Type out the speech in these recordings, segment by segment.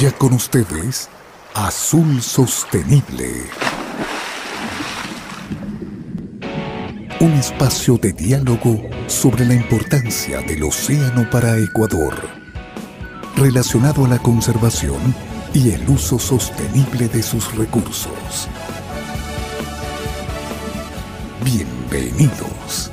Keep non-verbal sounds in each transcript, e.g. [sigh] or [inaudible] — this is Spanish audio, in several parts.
Ya con ustedes, Azul Sostenible. Un espacio de diálogo sobre la importancia del océano para Ecuador, relacionado a la conservación y el uso sostenible de sus recursos. Bienvenidos.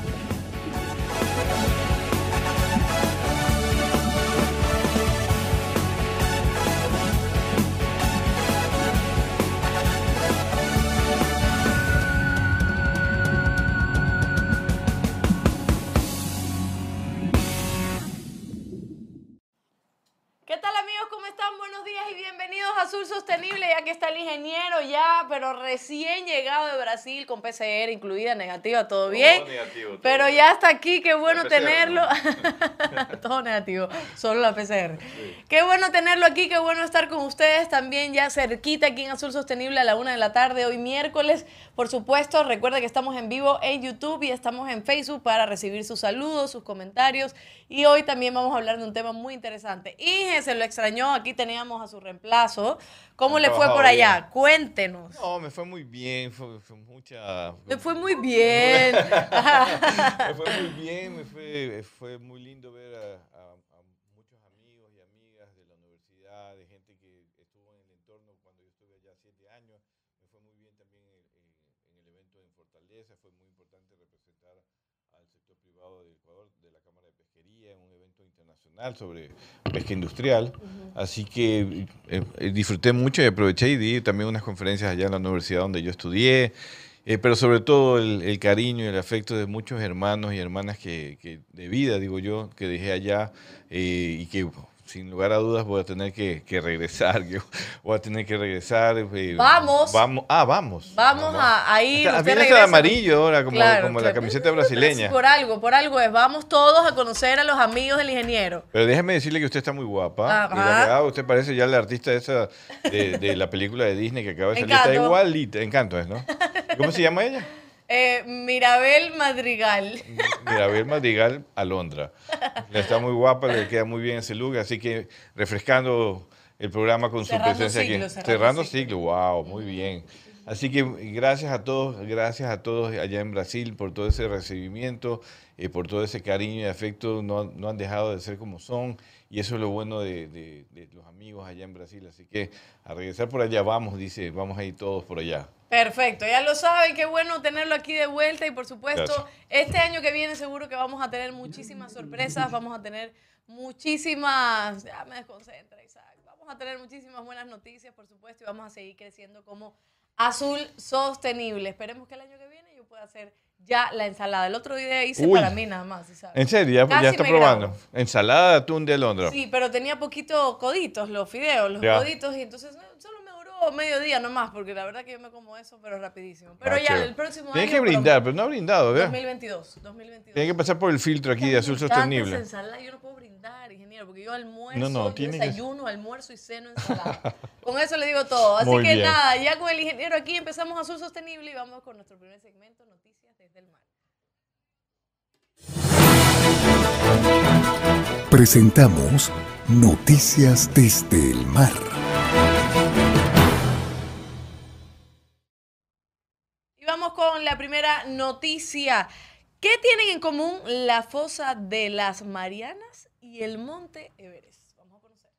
PCR incluida, negativa, todo bien. negativo, todo pero bien. ya está aquí, qué bueno PCR, tenerlo. [laughs] [laughs] todo negativo, solo la PCR. Qué bueno tenerlo aquí, qué bueno estar con ustedes también ya cerquita aquí en Azul Sostenible a la una de la tarde, hoy miércoles. Por supuesto, recuerda que estamos en vivo en YouTube y estamos en Facebook para recibir sus saludos, sus comentarios. Y hoy también vamos a hablar de un tema muy interesante. Inge se lo extrañó, aquí teníamos a su reemplazo. ¿Cómo le fue por allá? bien. Cuéntenos. No, me fue muy bien, fue, fue mucha... Le fue muy bien. [laughs] me fue muy bien, me fue, fue muy lindo ver a, a- a muchos amigos y amigas de la universidad, de gente que estuvo en el entorno cuando yo estuve allá siete años. Me fue muy bien también en, en- en el evento en Fortaleza, fue muy importante representar al sector privado de Ecuador, de la Cámara de Pesquería, en un evento internacional sobre pesca industrial. Así que eh, eh, disfruté mucho y aproveché y di también unas conferencias allá en la universidad donde yo estudié. Eh, pero sobre todo el, el cariño y el afecto de muchos hermanos y hermanas que, que de vida, digo yo, que dejé allá eh, y que sin lugar a dudas voy a tener que, que regresar. Yo voy a tener que regresar. eh, Vamos. Vamos. Ah, vamos. Vamos a, a ir. Está- usted hasta de amarillo ahora, como, Claro, como la camiseta brasileña. Por algo, por algo es. Vamos todos a conocer a los amigos del ingeniero. Pero déjeme decirle que usted está muy guapa. Ajá. Y la verdad, usted parece ya la artista esa de, de la película de Disney que acaba de [laughs] salir. Está Encanto. igualita. Encanto es, ¿no? ¿Cómo se llama ella? Eh, Mirabel Madrigal. Mirabel Madrigal Alondra. Está muy guapa, le queda muy bien ese look, así que refrescando el programa con Cerrando su presencia ciclo, aquí. cerrando Cerrando ciclo. ciclo, wow, muy bien. Así que gracias a todos, gracias a todos allá en Brasil por todo ese recibimiento, eh, por todo ese cariño y afecto, no, no han dejado de ser como son y eso es lo bueno de, de- de los amigos allá en Brasil. Así que a regresar por allá vamos, dice, vamos a ir todos por allá. Perfecto, ya lo saben, qué bueno tenerlo aquí de vuelta y por supuesto, Gracias. este año que viene seguro que vamos a tener muchísimas sorpresas, vamos a tener muchísimas, ya me desconcentra Isaac, vamos a tener muchísimas buenas noticias por supuesto y vamos a seguir creciendo como Azul Sostenible. Esperemos que el año que viene yo pueda hacer ya la ensalada. El otro día hice Uy. para mí nada más, Isaac. En serio, ya, Casi ya está probando. grabo. Ensalada de atún de Alondra. Sí, pero tenía poquito coditos, los fideos, los Ya. coditos, y entonces eh, solo me duró medio día nomás, porque la verdad que yo me como eso, pero rapidísimo. Pero Ah, ya, chévere. el próximo Tienes año... que brindar, pero no ha brindado, ¿verdad? 2022, 2022. Tiene que pasar por el filtro aquí de azul sostenible. ensalada, yo no puedo brindar, ingeniero, porque yo almuerzo, No, no, yo tiene que- desayuno, almuerzo y ceno ensalada. con eso le digo todo. Así Muy que bien. nada, ya con el ingeniero aquí empezamos Azul Sostenible y vamos con nuestro primer segmento, Noticias desde el Mar. Presentamos Noticias desde el mar. Con la primera noticia. ¿Qué tienen en común la fosa de las Marianas y el monte Everest? Vamos a conocer.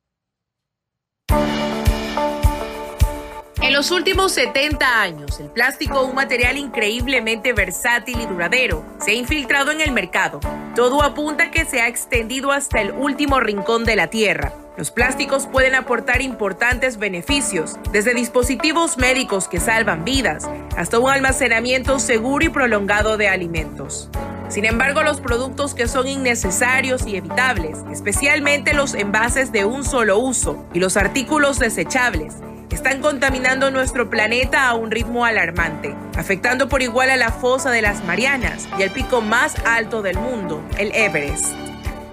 En los últimos 70 años, el plástico, un material increíblemente versátil y duradero, se ha infiltrado en el mercado. Todo apunta que se ha extendido hasta el último rincón de la Tierra. Los plásticos pueden aportar importantes beneficios, desde dispositivos médicos que salvan vidas hasta un almacenamiento seguro y prolongado de alimentos. Sin embargo, los productos que son innecesarios y evitables, especialmente los envases de un solo uso y los artículos desechables, están contaminando nuestro planeta a un ritmo alarmante, afectando por igual a la fosa de las Marianas y el pico más alto del mundo, el Everest.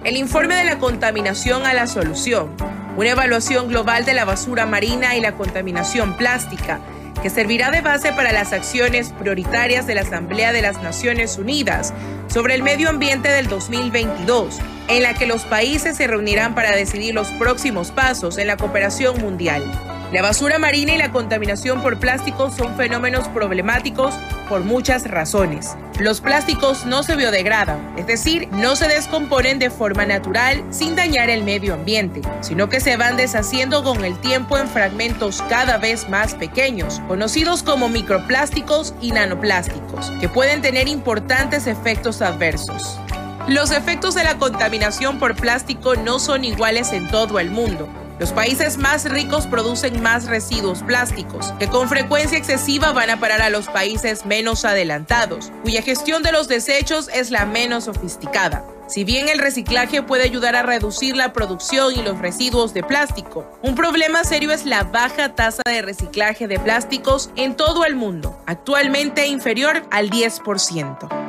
El informe de la contaminación a la solución, una evaluación global de la basura marina y la contaminación plástica, que servirá de base para las acciones prioritarias de la Asamblea de las Naciones Unidas sobre el medio ambiente del 2022, en la que los países se reunirán para decidir los próximos pasos en la cooperación mundial. La basura marina y la contaminación por plásticos son fenómenos problemáticos por muchas razones. Los plásticos no se biodegradan, es decir, no se descomponen de forma natural sin dañar el medio ambiente, sino que se van deshaciendo con el tiempo en fragmentos cada vez más pequeños, conocidos como microplásticos y nanoplásticos, que pueden tener importantes efectos adversos. Los efectos de la contaminación por plástico no son iguales en todo el mundo. Los países más ricos producen más residuos plásticos, que con frecuencia excesiva van a parar a los países menos adelantados, cuya gestión de los desechos es la menos sofisticada. Si bien el reciclaje puede ayudar a reducir la producción y los residuos de plástico, un problema serio es la baja tasa de reciclaje de plásticos en todo el mundo, actualmente inferior al 10%.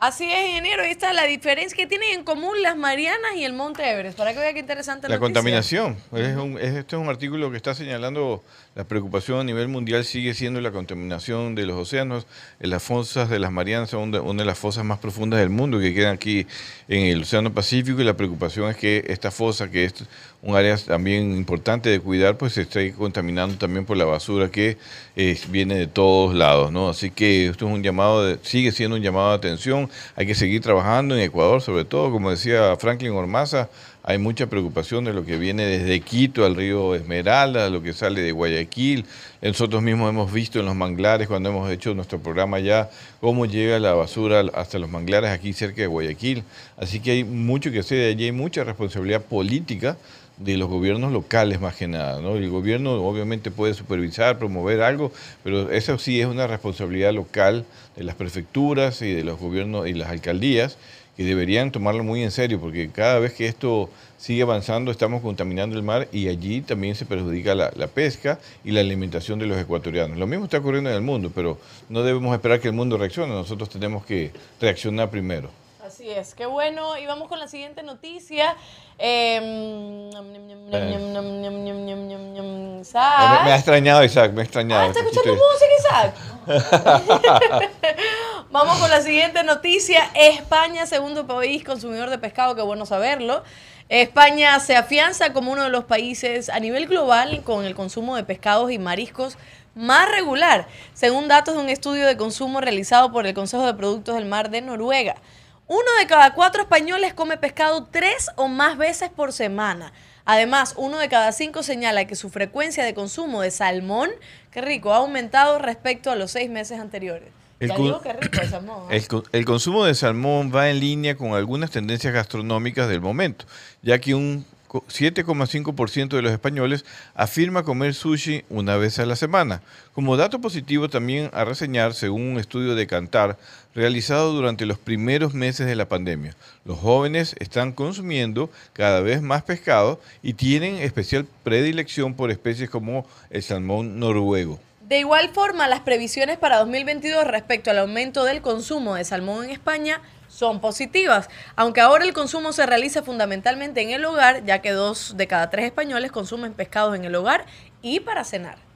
Así es, ingeniero. Ahí está la diferencia que tienen en común las Marianas y el Monte Everest. Para que vea qué interesante. La contaminación. Es un, este es un artículo que está señalando la preocupación a nivel mundial sigue siendo la contaminación de los océanos. En las fosas de las Marianas son una de las fosas más profundas del mundo que quedan aquí en el Océano Pacífico y la preocupación es que esta fosa, que es un área también importante de cuidar, pues se esté contaminando también por la basura que eh, viene de todos lados, ¿no? Así que esto es un llamado, de, sigue siendo un llamado de atención. Hay que seguir trabajando en Ecuador, sobre todo, como decía Franklin Ormaza, hay mucha preocupación de lo que viene desde Quito al río Esmeralda, lo que sale de Guayaquil. Nosotros mismos hemos visto en los manglares, cuando hemos hecho nuestro programa ya, cómo llega la basura hasta los manglares aquí cerca de Guayaquil. Así que hay mucho que hacer, allí hay mucha responsabilidad política de los gobiernos locales más que nada. ¿no? El gobierno obviamente puede supervisar, promover algo, pero eso sí es una responsabilidad local de las prefecturas y de los gobiernos y las alcaldías que deberían tomarlo muy en serio, porque cada vez que esto sigue avanzando estamos contaminando el mar y allí también se perjudica la, pesca y la alimentación de los ecuatorianos. Lo mismo está ocurriendo en el mundo, pero no debemos esperar que el mundo reaccione, nosotros tenemos que reaccionar primero. Así es, qué bueno. Y vamos con la siguiente noticia. Me, ha extrañado Isaac, me ha extrañado. Ah, ¿está escuchando música, Isaac? Vamos con la siguiente noticia. España, segundo país consumidor de pescado, qué bueno saberlo. España se afianza como uno de los países a nivel global con el consumo de pescados y mariscos más regular, según datos de un estudio de consumo realizado por el Consejo de Productos del Mar de Noruega. Uno de cada cuatro españoles come pescado tres o más veces por semana. Además, uno de cada cinco señala que su frecuencia de consumo de salmón, qué rico, ha aumentado respecto a los seis meses anteriores. El, el, consumo de salmón va en línea con algunas tendencias gastronómicas del momento, ya que un 7,5% de los españoles afirma comer sushi una vez a la semana. Como dato positivo también a reseñar, según un estudio de Cantar realizado durante los primeros meses de la pandemia, los jóvenes están consumiendo cada vez más pescado y tienen especial predilección por especies como el salmón noruego. De igual forma, las previsiones para 2022 respecto al aumento del consumo de salmón en España son positivas, aunque ahora el consumo se realiza fundamentalmente en el hogar, ya que dos de cada tres españoles consumen pescados en el hogar y para cenar.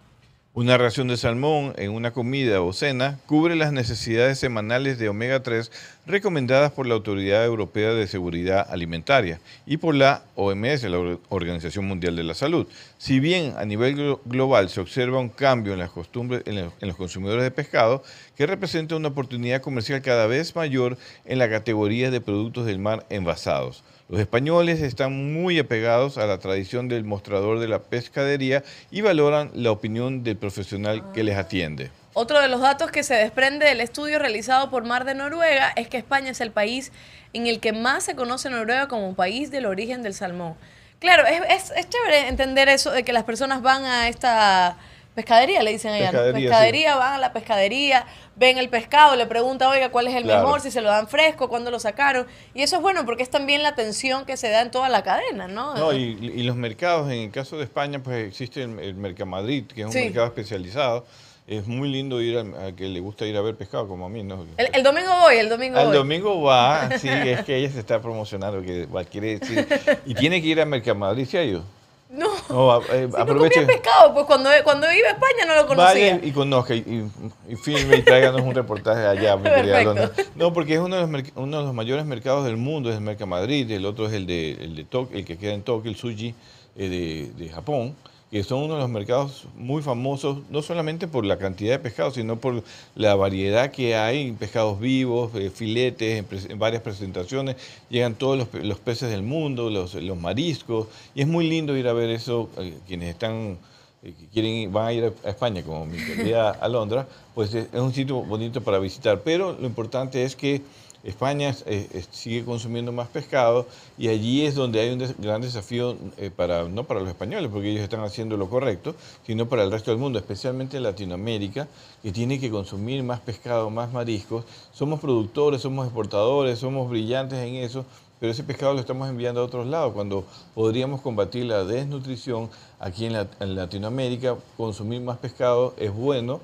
Una ración de salmón en una comida o cena cubre las necesidades semanales de omega 3 recomendadas por la Autoridad Europea de Seguridad Alimentaria y por la OMS, la Organización Mundial de la Salud. Si bien a nivel global se observa un cambio en las costumbres en los consumidores de pescado, que representa una oportunidad comercial cada vez mayor en la categoría de productos del mar envasados. Los españoles están muy apegados a la tradición del mostrador de la pescadería y valoran la opinión del profesional que les atiende. Otro de los datos que se desprende del estudio realizado por Mar de Noruega es que España es el país en el que más se conoce Noruega como país del origen del salmón. Claro, es, es chévere entender eso de que las personas van a esta Pescadería, le dicen allá. Pescadería, pescadería van a la pescadería, ven el pescado, le preguntan, oiga, ¿cuál es el mejor? Si se lo dan fresco, ¿cuándo lo sacaron? Y eso es bueno porque es también la atención que se da en toda la cadena, ¿no? No, y, los mercados, en el caso de España, pues existe el, Mercamadrid, que es un mercado especializado es muy lindo ir a, a que le gusta ir a ver pescado, como a mí, ¿no? El, el domingo voy, el domingo Al voy. domingo va, [laughs] sí, es que ella se está promocionando, que quiere decir, y tiene que ir a Mercamadrid, ¿sí ha ido? No. No, eh, Si no aproveche. comía pescado, pues cuando, cuando iba a España no lo conocía. Vaya y conozca y, y, y filme y tráiganos un reportaje allá, mi querida. No, porque es uno de, los, uno de los mayores mercados del mundo, es el Mercamadrid, el otro es el de, el de Tok- el que queda en Tokio, el Sushi eh, de, de Japón, que son uno de los mercados muy famosos, no solamente por la cantidad de pescados, sino por la variedad que hay, pescados vivos, eh, filetes, en, varias presentaciones, llegan todos los, los peces del mundo, los, los mariscos, y es muy lindo ir a ver eso, eh, quienes están eh, quieren van a ir a España, como mi querida [laughs] Alondra, pues es, es un sitio bonito para visitar. Pero lo importante es que España es- es- es- sigue consumiendo más pescado y allí es donde hay un gran desafío eh, para no para los españoles, porque ellos están haciendo lo correcto, sino para el resto del mundo, especialmente Latinoamérica, que tiene que consumir más pescado, más mariscos. Somos productores, somos exportadores, somos brillantes en eso, pero ese pescado lo estamos enviando a otros lados, cuando podríamos combatir la desnutrición aquí en, la- en Latinoamérica, consumir más pescado es bueno,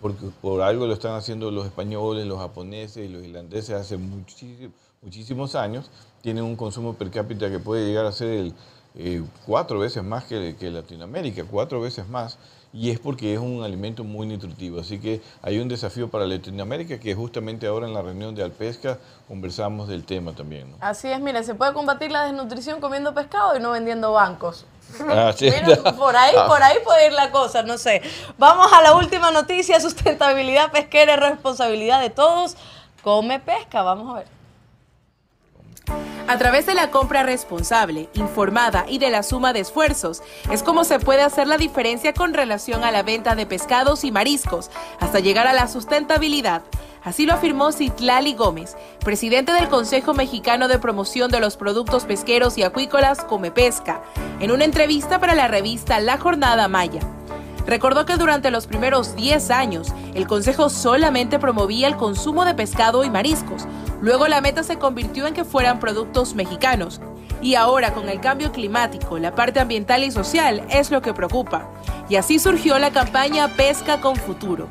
porque por algo lo están haciendo los españoles, los japoneses y los irlandeses hace muchísimo- muchísimos años, tienen un consumo per cápita que puede llegar a ser el, eh, cuatro veces más que, que Latinoamérica, cuatro veces más, y es porque es un alimento muy nutritivo. Así que hay un desafío para Latinoamérica que justamente ahora en la reunión de Alpesca conversamos del tema también. ¿no? Así es, mire, se puede combatir la desnutrición comiendo pescado y no vendiendo bancos. Ah, [laughs] sí. Por ahí, Ah. por ahí puede ir la cosa, no sé. Vamos a la última noticia, sustentabilidad pesquera es responsabilidad de todos. Come pesca, vamos a ver. A través de la compra responsable, informada y de la suma de esfuerzos, es como se puede hacer la diferencia con relación a la venta de pescados y mariscos, hasta llegar a la sustentabilidad. Así lo afirmó Citlali Gómez, presidente del Consejo Mexicano de Promoción de los Productos Pesqueros y Acuícolas Comepesca, en una entrevista para la revista La Jornada Maya. Recordó que durante los primeros 10 años, el Consejo solamente promovía el consumo de pescado y mariscos. Luego la meta se convirtió en que fueran productos mexicanos. Y ahora, con el cambio climático, la parte ambiental y social es lo que preocupa. Y así surgió la campaña Pesca con Futuro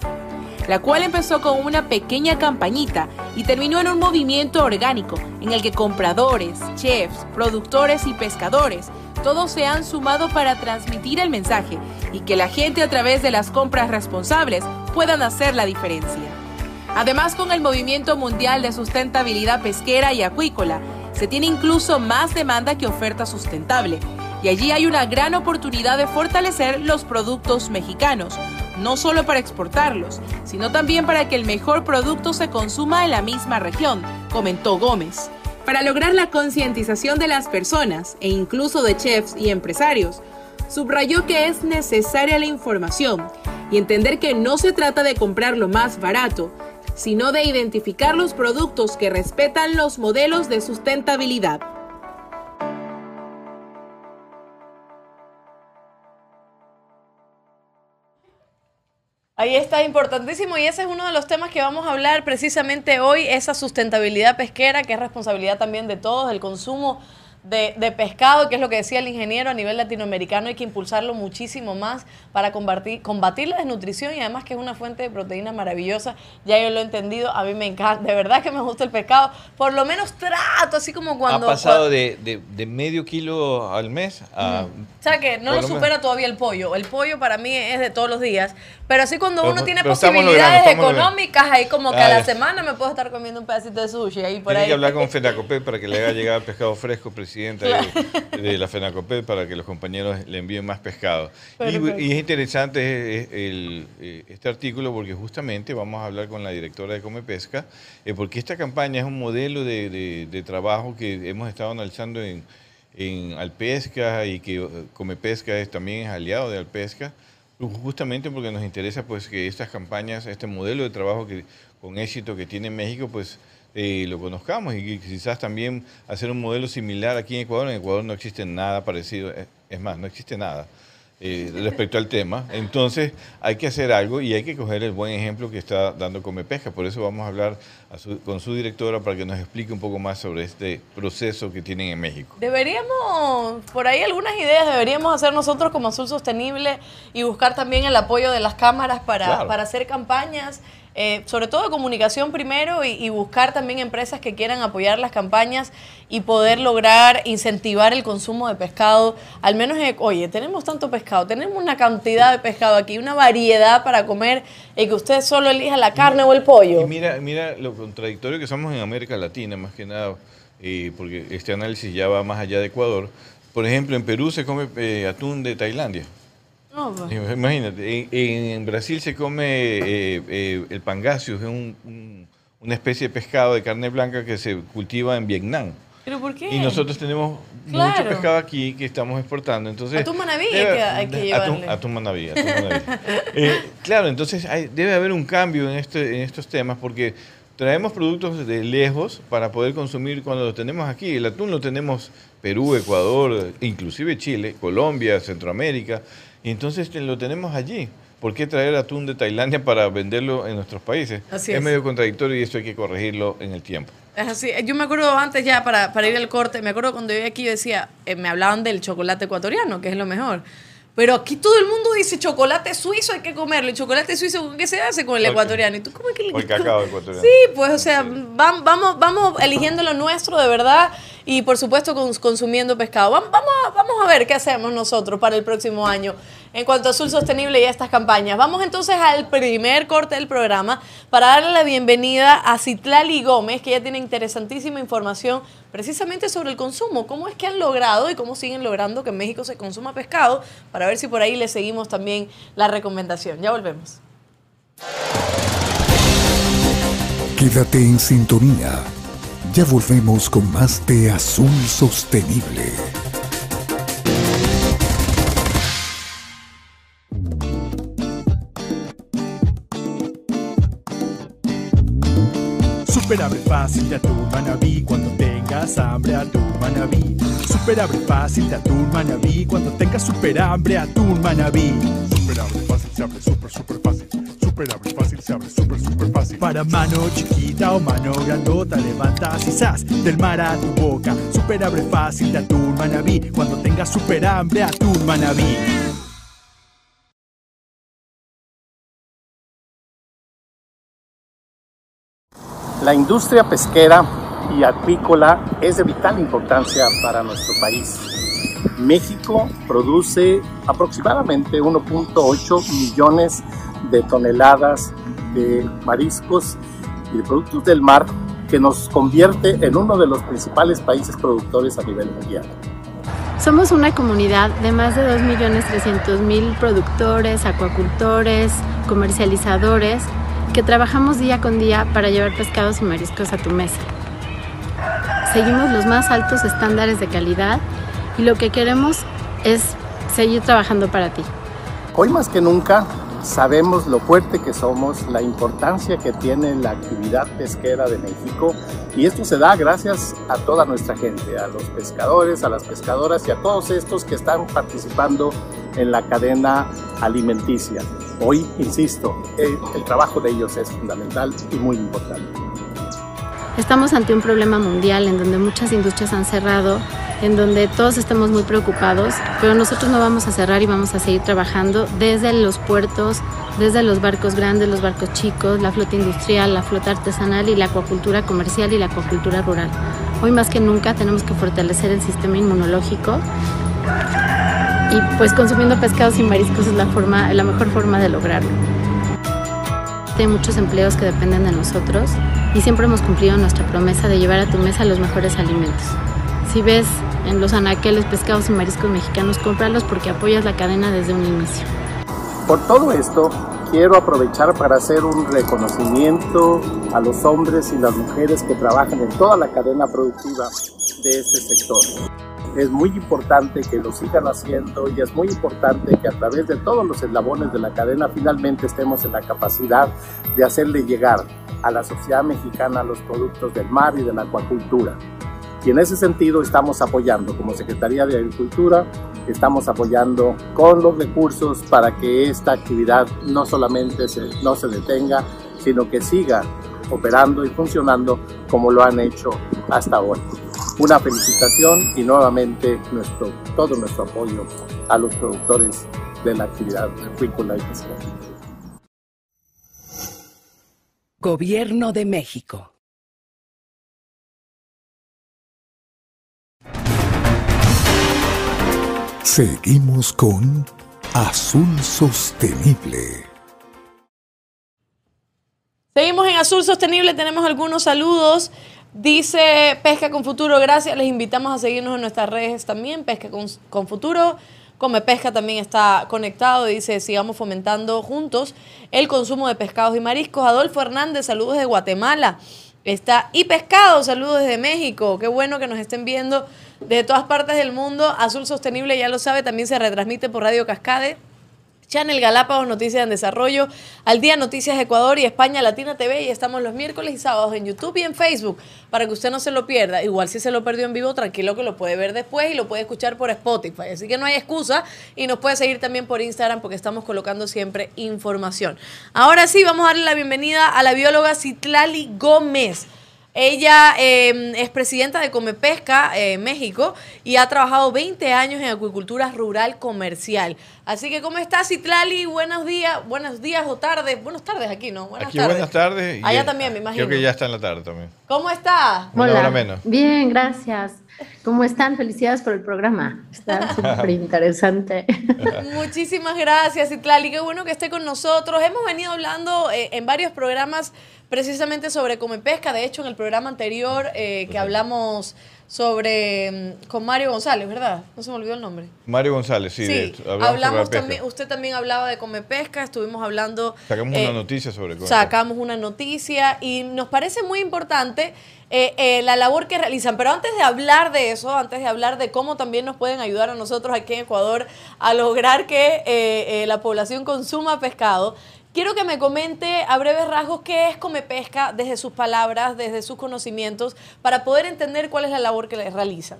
la cual empezó con una pequeña campañita y terminó en un movimiento orgánico en el que compradores, chefs, productores y pescadores todos se han sumado para transmitir el mensaje y que la gente a través de las compras responsables puedan hacer la diferencia. Además, con el movimiento mundial de sustentabilidad pesquera y acuícola, se tiene incluso más demanda que oferta sustentable. Y allí hay una gran oportunidad de fortalecer los productos mexicanos, no solo para exportarlos, sino también para que el mejor producto se consuma en la misma región, comentó Gómez. Para lograr la concientización de las personas e incluso de chefs y empresarios, subrayó que es necesaria la información y entender que no se trata de comprar lo más barato, sino de identificar los productos que respetan los modelos de sustentabilidad. Ahí está, importantísimo y ese es uno de los temas que vamos a hablar precisamente hoy, esa sustentabilidad pesquera, que es responsabilidad también de todos, el consumo de, de pescado, que es lo que decía el ingeniero a nivel latinoamericano, hay que impulsarlo muchísimo más para combatir, combatir la desnutrición y además que es una fuente de proteína maravillosa, ya yo lo he entendido, a mí me encanta, de verdad que me gusta el pescado, por lo menos trato, así como cuando... ha pasado cua- de, de- de medio kilo al mes a... o sea que no lo lo supera todavía el pollo. El pollo para mí es de todos los días. Pero así cuando Pero- uno tiene pero posibilidades logrando, económicas, ahí como que Ah, a la semana me puedo estar comiendo un pedacito de sushi ahí por Tiene ahí. que hablar con FENACOPED para que le haga llegar pescado fresco, presidenta de, de la FENACOPED, para que los compañeros le envíen más pescado. Y, y es interesante eh, el- eh, este artículo porque justamente vamos a hablar con la directora de Comepesca, eh, porque esta campaña es un modelo de, de- de trabajo que hemos estado analizando en, en Alpesca y que eh, Comepesca es, también es aliado de Alpesca, justamente porque nos interesa pues que estas campañas, este modelo de trabajo que con éxito que tiene México, pues eh, lo conozcamos y quizás también hacer un modelo similar aquí en Ecuador. En Ecuador no existe nada parecido, eh, es más, no existe nada eh, respecto al tema. Entonces hay que hacer algo y hay que coger el buen ejemplo que está dando Comepesca. Por eso vamos a hablar con su directora para que nos explique un poco más sobre este proceso que tienen en México. Deberíamos, por ahí algunas ideas deberíamos hacer nosotros como Azul Sostenible y buscar también el apoyo de las cámaras para, para hacer campañas eh, sobre todo de comunicación primero y, buscar también empresas que quieran apoyar las campañas y poder lograr incentivar el consumo de pescado. Al menos, eh, oye, tenemos tanto pescado, tenemos una cantidad de pescado aquí, una variedad para comer y que usted solo elija la carne o el pollo. Y mira, mira lo contradictorio que somos en América Latina, más que nada, eh, porque este análisis ya va más allá de Ecuador. Por ejemplo, en Perú se come atún de Tailandia. Pues. Imagínate, en, Brasil se come eh, eh, el pangasio, es una especie de pescado de carne blanca que se cultiva en Vietnam. ¿Pero por qué? Y nosotros tenemos mucho pescado aquí que estamos exportando. Entonces, atún manabí hay que llevarle. Atún, manabí. [laughs] Eh, claro, entonces debe haber un cambio en, este, en estos temas porque traemos productos de lejos para poder consumir cuando los tenemos aquí. El atún lo tenemos Perú, Ecuador, inclusive Chile, Colombia, Centroamérica. Y entonces lo tenemos allí. ¿Por qué traer atún de Tailandia para venderlo en nuestros países? es, medio contradictorio y esto hay que corregirlo en el tiempo. Es así. Yo me acuerdo antes ya para, para ir al corte, me acuerdo cuando yo aquí yo decía, eh, me hablaban del chocolate ecuatoriano, que es lo mejor. Pero aquí todo el mundo dice chocolate suizo hay que comerlo. ¿Y chocolate suizo qué se hace con el ecuatoriano? ¿Y tú cómo es que el cacao ecuatoriano. Sí, pues o sea, vamos, vamos eligiendo lo nuestro de verdad y por supuesto consumiendo pescado. Vamos, vamos a ver qué hacemos nosotros para el próximo año en cuanto a Azul Sostenible y a estas campañas. Vamos entonces al primer corte del programa para darle la bienvenida a Citlali Gómez, que ya tiene interesantísima información precisamente sobre el consumo, cómo es que han logrado y cómo siguen logrando que en México se consuma pescado, para ver si por ahí le seguimos también la recomendación. Ya volvemos. Quédate en sintonía. Ya volvemos con más de Azul Sostenible. Super abre fácil de atún manabí cuando tengas hambre atún manabí. Super abre fácil de atún manabí cuando tengas super hambre atún manabí. Super abre fácil se abre super super fácil. Super abre fácil se abre super super fácil. Para mano chiquita o mano grandota levantas y sas del mar a tu boca. Super abre fácil de atún manabí cuando tengas super hambre atún manabí. La industria pesquera y acuícola es de vital importancia para nuestro país. México produce aproximadamente 1.8 millones de toneladas de mariscos y de productos del mar que nos convierte en uno de los principales países productores a nivel mundial. Somos una comunidad de más de 2.300.000 productores, acuacultores, comercializadores que trabajamos día con día para llevar pescados y mariscos a tu mesa. Seguimos los más altos estándares de calidad y lo que queremos es seguir trabajando para ti. Hoy más que nunca sabemos lo fuerte que somos, la importancia que tiene la actividad pesquera de México y esto se da gracias a toda nuestra gente, a los pescadores, a las pescadoras y a todos estos que están participando en la cadena alimenticia. Hoy, insisto, el, trabajo de ellos es fundamental y muy importante. Estamos ante un problema mundial en donde muchas industrias han cerrado, en donde todos estamos muy preocupados, pero nosotros no vamos a cerrar y vamos a seguir trabajando desde los puertos, desde los barcos grandes, los barcos chicos, la flota industrial, la flota artesanal y la acuacultura comercial y la acuacultura rural. Hoy más que nunca tenemos que fortalecer el sistema inmunológico y pues consumiendo pescados y mariscos es la, forma, la mejor forma de lograrlo. Hay muchos empleos que dependen de nosotros y siempre hemos cumplido nuestra promesa de llevar a tu mesa los mejores alimentos. Si ves en los anaqueles pescados y mariscos mexicanos, cómpralos porque apoyas la cadena desde un inicio. Por todo esto, quiero aprovechar para hacer un reconocimiento a los hombres y las mujeres que trabajan en toda la cadena productiva de este sector es muy importante que lo sigan haciendo y es muy importante que a través de todos los eslabones de la cadena finalmente estemos en la capacidad de hacerle llegar a la sociedad mexicana los productos del mar y de la acuacultura. Y en ese sentido estamos apoyando como Secretaría de Agricultura, estamos apoyando con los recursos para que esta actividad no solamente se, no se detenga, sino que siga operando y funcionando como lo han hecho hasta ahora. Una felicitación y nuevamente nuestro, todo nuestro apoyo a los productores de la actividad acuícola y pesquera. Gobierno de México. Seguimos con Azul Sostenible. Seguimos en Azul Sostenible, tenemos algunos saludos. Dice Pesca con Futuro, gracias. Les invitamos a seguirnos en nuestras redes también, Pesca con, Futuro. Come Pesca también está conectado, dice, sigamos fomentando juntos el consumo de pescados y mariscos. Adolfo Hernández, saludos de Guatemala. Está y Pescado, saludos desde México. Qué bueno que nos estén viendo de todas partes del mundo. Azul Sostenible, ya lo sabe, también se retransmite por Radio Cascade. Channel Galápagos Noticias en Desarrollo, Al Día Noticias Ecuador y España Latina TV y estamos los miércoles y sábados en YouTube y en Facebook para que usted no se lo pierda. Igual si se lo perdió en vivo, tranquilo que lo puede ver después y lo puede escuchar por Spotify. Así que no hay excusa y nos puede seguir también por Instagram porque estamos colocando siempre información. Ahora sí, vamos a darle la bienvenida a la bióloga Citlali Gómez. Ella em, es presidenta de Comepesca eh, México y ha trabajado 20 años en acuicultura rural comercial. Así que, ¿cómo estás, Citlali? Buenos días, buenos días o tardes. Buenas tardes aquí, ¿no? Buenas aquí buenas tardes. Allá también, me imagino. Creo que ya está en la tarde también. ¿Cómo estás? Hola. menos. Bien, gracias. ¿Cómo están? Felicidades por el programa. Está súper interesante. Muchísimas gracias, Citlali. Qué bueno que esté con nosotros. Hemos venido hablando eh, en varios programas precisamente sobre Come Pesca. De hecho, en el programa anterior eh, que hablamos sobre mm, con Mario González, ¿verdad? No se me olvidó el nombre. Mario González, sí. sí hablamos, también, usted también hablaba de Come Pesca, estuvimos hablando... Sacamos una eh, noticia sobre Come Sacamos una noticia y nos parece muy importante eh, la labor que realizan. Pero antes de hablar de eso, antes de hablar de cómo también nos pueden ayudar a nosotros aquí en Ecuador a lograr que la población consuma pescado, Quiero que me comente a breves rasgos qué es Come Pesca desde sus palabras, desde sus conocimientos, para poder entender cuál es la labor que les realizan.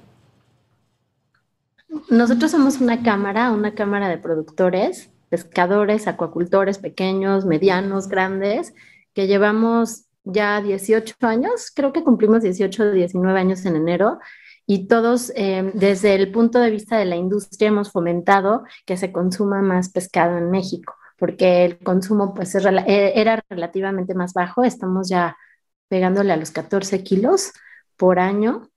Nosotros somos una cámara, una cámara de productores, pescadores, acuacultores pequeños, medianos, grandes, que llevamos ya 18 años, creo que cumplimos 18 o 19 años en enero, y todos eh, desde el punto de vista de la industria hemos fomentado que se consuma más pescado en México porque el consumo pues e, era relativamente más bajo, estamos ya pegándole a los 14 kilos por año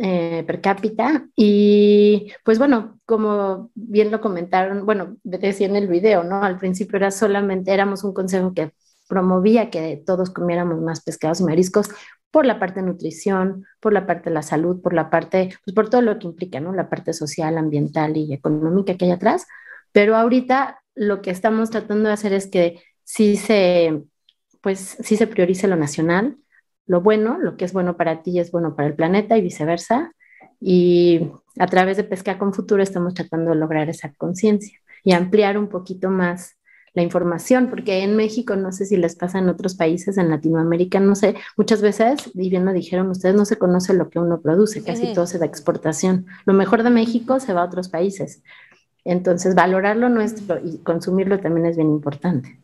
eh, per cápita y pues bueno, como bien lo comentaron, bueno, decía en el video, ¿no? Al principio era solamente, éramos un consejo que promovía que todos comiéramos más pescados y mariscos por la parte de nutrición, por la parte de la salud, por la parte, pues por todo lo que implica, ¿no? La parte social, ambiental y económica que hay atrás. Pero ahorita lo que estamos tratando de hacer es que sí se, pues, sí se priorice lo nacional, lo bueno, lo que es bueno para ti es bueno para el planeta y viceversa. Y a través de Pesca con Futuro estamos tratando de lograr esa conciencia y ampliar un poquito más la información, porque en México, no sé si les pasa en otros países, en Latinoamérica, no sé, muchas veces, y bien lo dijeron ustedes, no se conoce lo que uno produce, casi todo se da exportación. Lo mejor de México se va a otros países, entonces, valorar lo nuestro y consumirlo también es bien importante.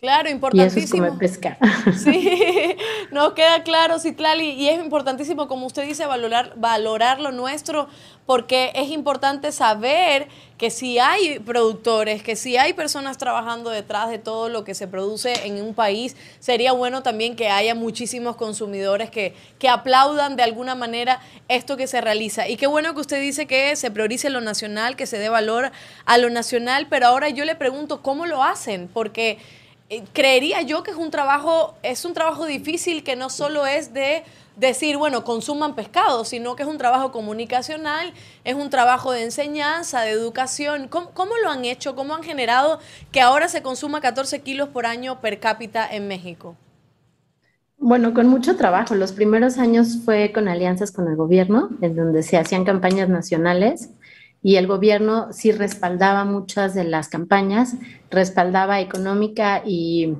Claro, importantísimo. Y eso es como pescar. Sí, [laughs] nos queda claro, Citlali, y es importantísimo, como usted dice, valorar, lo nuestro, porque es importante saber que si hay productores, que si hay personas trabajando detrás de todo lo que se produce en un país, sería bueno también que haya muchísimos consumidores que, que aplaudan de alguna manera esto que se realiza. Y qué bueno que usted dice que se priorice lo nacional, que se dé valor a lo nacional, pero ahora yo le pregunto, ¿cómo lo hacen? Porque creería yo que es un trabajo, es un trabajo difícil que no solo es de decir, bueno, consuman pescado, sino que es un trabajo comunicacional, es un trabajo de enseñanza, de educación. ¿Cómo, lo han hecho? ¿Cómo han generado que ahora se consuma 14 kilos por año per cápita en México? Bueno, con mucho trabajo. Los primeros años fue con alianzas con el gobierno, en donde se hacían campañas nacionales y el gobierno sí respaldaba muchas de las campañas, respaldaba económica y,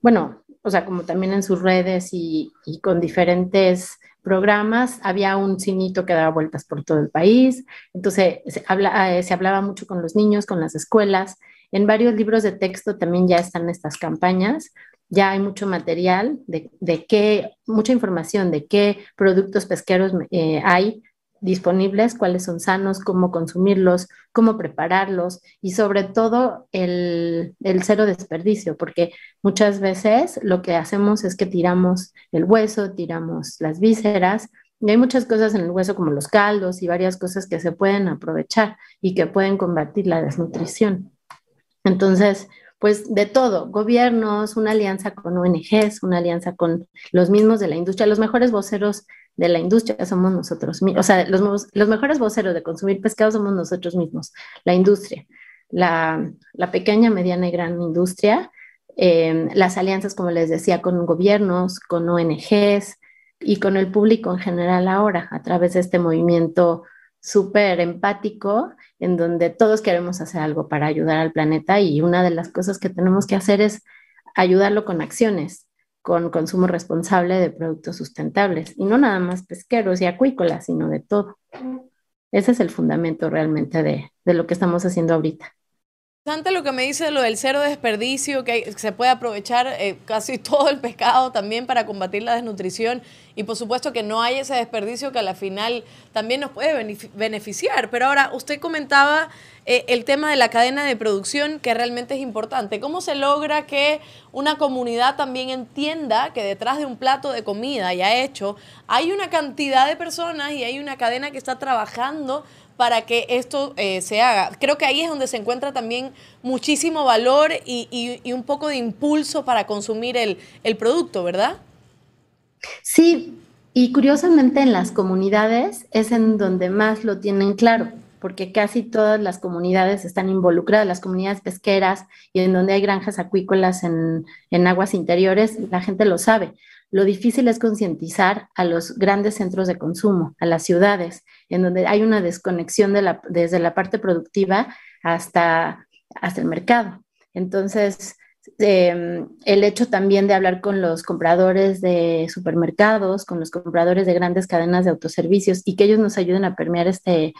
bueno, o sea, como también en sus redes y, con diferentes programas, había un cinito que daba vueltas por todo el país, entonces se, habla, eh, se hablaba mucho con los niños, con las escuelas, en varios libros de texto también ya están estas campañas, ya hay mucho material de, qué, mucha información de qué productos pesqueros eh, hay disponibles, cuáles son sanos, cómo consumirlos, cómo prepararlos y sobre todo el, el, cero desperdicio, porque muchas veces lo que hacemos es que tiramos el hueso, tiramos las vísceras y hay muchas cosas en el hueso como los caldos y varias cosas que se pueden aprovechar y que pueden combatir la desnutrición. Entonces, pues de todo, gobiernos, una alianza con ONGs, una alianza con los mismos de la industria, los mejores voceros de la industria somos nosotros mismos, o sea, los, los mejores voceros de consumir pescado somos nosotros mismos, la industria, la, la pequeña, mediana y gran industria, eh, las alianzas, como les decía, con gobiernos, con ONGs y con el público en general ahora, a través de este movimiento súper empático en donde todos queremos hacer algo para ayudar al planeta y una de las cosas que tenemos que hacer es ayudarlo con acciones, con consumo responsable de productos sustentables y no nada más pesqueros y acuícolas, sino de todo. Ese es el fundamento realmente de, de lo que estamos haciendo ahorita interesante lo que me dice lo del cero desperdicio, que se puede aprovechar eh, casi [laughs] todo el pescado también para combatir la desnutrición y por supuesto que no hay ese desperdicio que a la final también nos puede beneficiar. Pero ahora, usted comentaba eh, el tema de la cadena de producción que realmente es importante. ¿Cómo se logra que una comunidad también entienda que detrás de un plato de comida ya hecho hay una cantidad de personas y hay una cadena que está trabajando para que esto eh, se haga. Creo que ahí es donde se encuentra también muchísimo valor y, un poco de impulso para consumir el, el, producto, ¿verdad? Sí, y curiosamente en las comunidades es en donde más lo tienen claro, porque casi todas las comunidades están involucradas, las comunidades pesqueras y en donde hay granjas acuícolas en, en aguas interiores, la gente lo sabe. Lo difícil es concientizar a los grandes centros de consumo, a las ciudades, en donde hay una desconexión desde la parte productiva hasta, hasta el mercado. Entonces, em, el hecho también de hablar con los compradores de supermercados, con los compradores de grandes cadenas de autoservicios y que ellos nos ayuden a permear este,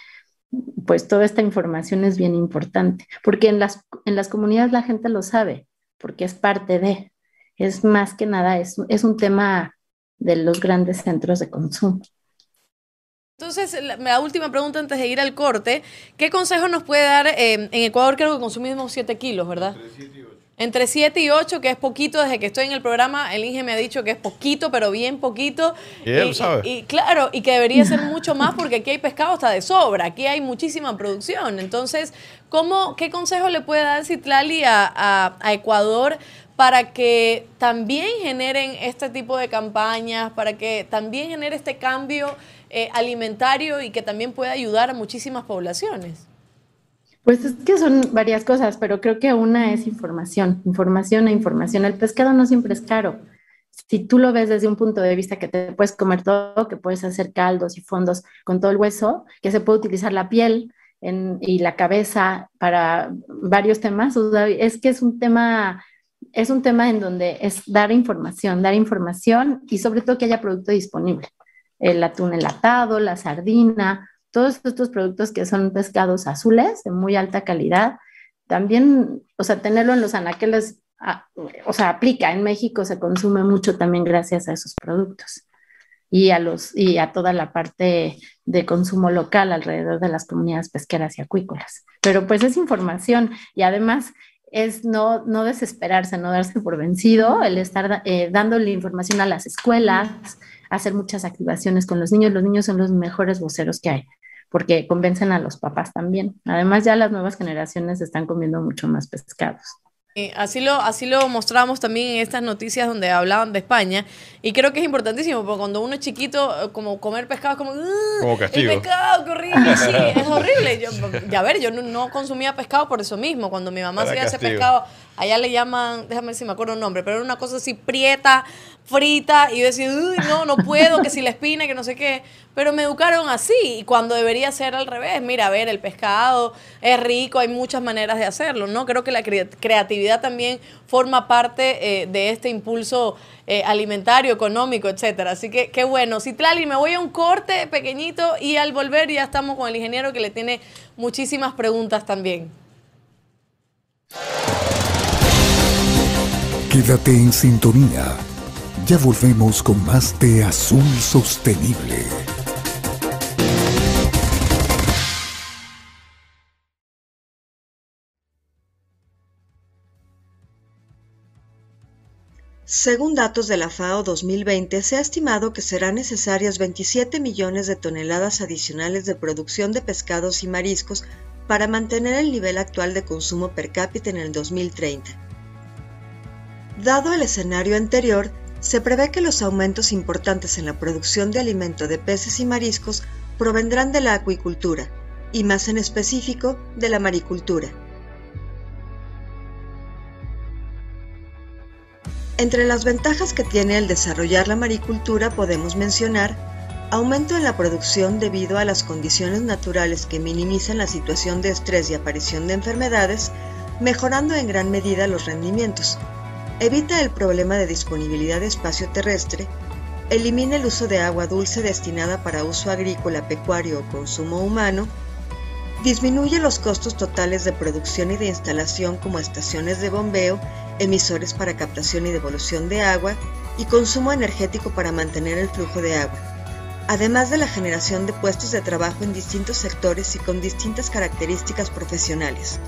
pues toda esta información es bien importante, porque en las, en las comunidades la gente lo sabe, porque es parte de, es más que nada, es, es un tema de los grandes centros de consumo. Entonces, la, última pregunta antes de ir al corte, ¿qué consejo nos puede dar? Eh, en Ecuador creo que consumimos 7 kilos, ¿verdad? Entre 7 y 8. Entre 7 y 8, que es poquito, desde que estoy en el programa, el Inge me ha dicho que es poquito, pero bien poquito. Y él sabe. Y, claro, y que debería ser mucho más porque aquí hay pescado hasta de sobra, aquí hay muchísima producción. Entonces, ¿cómo, ¿qué consejo le puede dar Citlali a, a Ecuador para que también generen este tipo de campañas, para que también genere este cambio eh, alimentario y que también pueda ayudar a muchísimas poblaciones? Pues es que son varias cosas, pero creo que una es información, información e información. El pescado no siempre es caro. Si tú lo ves desde un punto de vista que te puedes comer todo, que puedes hacer caldos y fondos con todo el hueso, que se puede utilizar la piel y la cabeza para varios temas, es que es un tema es un tema en donde es dar información, dar información y sobre todo que haya producto disponible. El atún enlatado, la sardina, todos estos productos que son pescados azules de muy alta calidad. También, o sea, tenerlo en los anaqueles, ah, o sea, aplica. En México se consume mucho también gracias a esos productos y a, los, y a toda la parte de consumo local alrededor de las comunidades pesqueras y acuícolas. Pero pues es información y además es no, no desesperarse, no darse por vencido, el estar eh, dándole información a las escuelas, hacer muchas activaciones con los niños. Los niños son los mejores voceros que hay, porque convencen a los papás también. Además, ya las nuevas generaciones están comiendo mucho más pescados así lo, así lo mostramos también en estas noticias donde hablaban de España. Y creo que es importantísimo, porque cuando uno es chiquito, eh, como comer pescado es como... como castigo. El pescado, qué horrible. Sí, [laughs] es horrible. Yo, ya ver, yo no, consumía pescado por eso mismo. Cuando mi mamá hacía ese pescado, allá le llaman, déjame ver si me acuerdo el nombre, pero era una cosa así prieta, frita, y decía, uy, no, no puedo, que si la espina, que no sé qué. Pero me educaron así, y cuando debería ser al revés. Mira, a ver, el pescado es rico, hay muchas maneras de hacerlo, ¿no? Creo que la creatividad también forma parte eh, de este impulso eh, alimentario, económico, etcétera. Así que qué bueno. Citlali, me voy a un corte pequeñito y al volver ya estamos con el ingeniero que le tiene muchísimas preguntas también. Quédate en sintonía. Ya volvemos con más de Azul Sostenible. Según datos de la FAO 2020, se ha estimado que serán necesarias 27 millones de toneladas adicionales de producción de pescados y mariscos para mantener el nivel actual de consumo per cápita en el 2030. Dado el escenario anterior, se prevé que los aumentos importantes en la producción de alimento de peces y mariscos provendrán de la acuicultura, y más en específico de la maricultura. Entre las ventajas que tiene el desarrollar la maricultura podemos mencionar aumento en la producción debido a las condiciones naturales que minimizan la situación de estrés y aparición de enfermedades, mejorando en gran medida los rendimientos. Evita el problema de disponibilidad de espacio terrestre, elimina el uso de agua dulce destinada para uso agrícola, pecuario o consumo humano, disminuye los costos totales de producción y de instalación como estaciones de bombeo emisores para captación y devolución de agua y consumo energético para mantener el flujo de agua, además de la generación de puestos de trabajo en distintos sectores y con distintas características profesionales.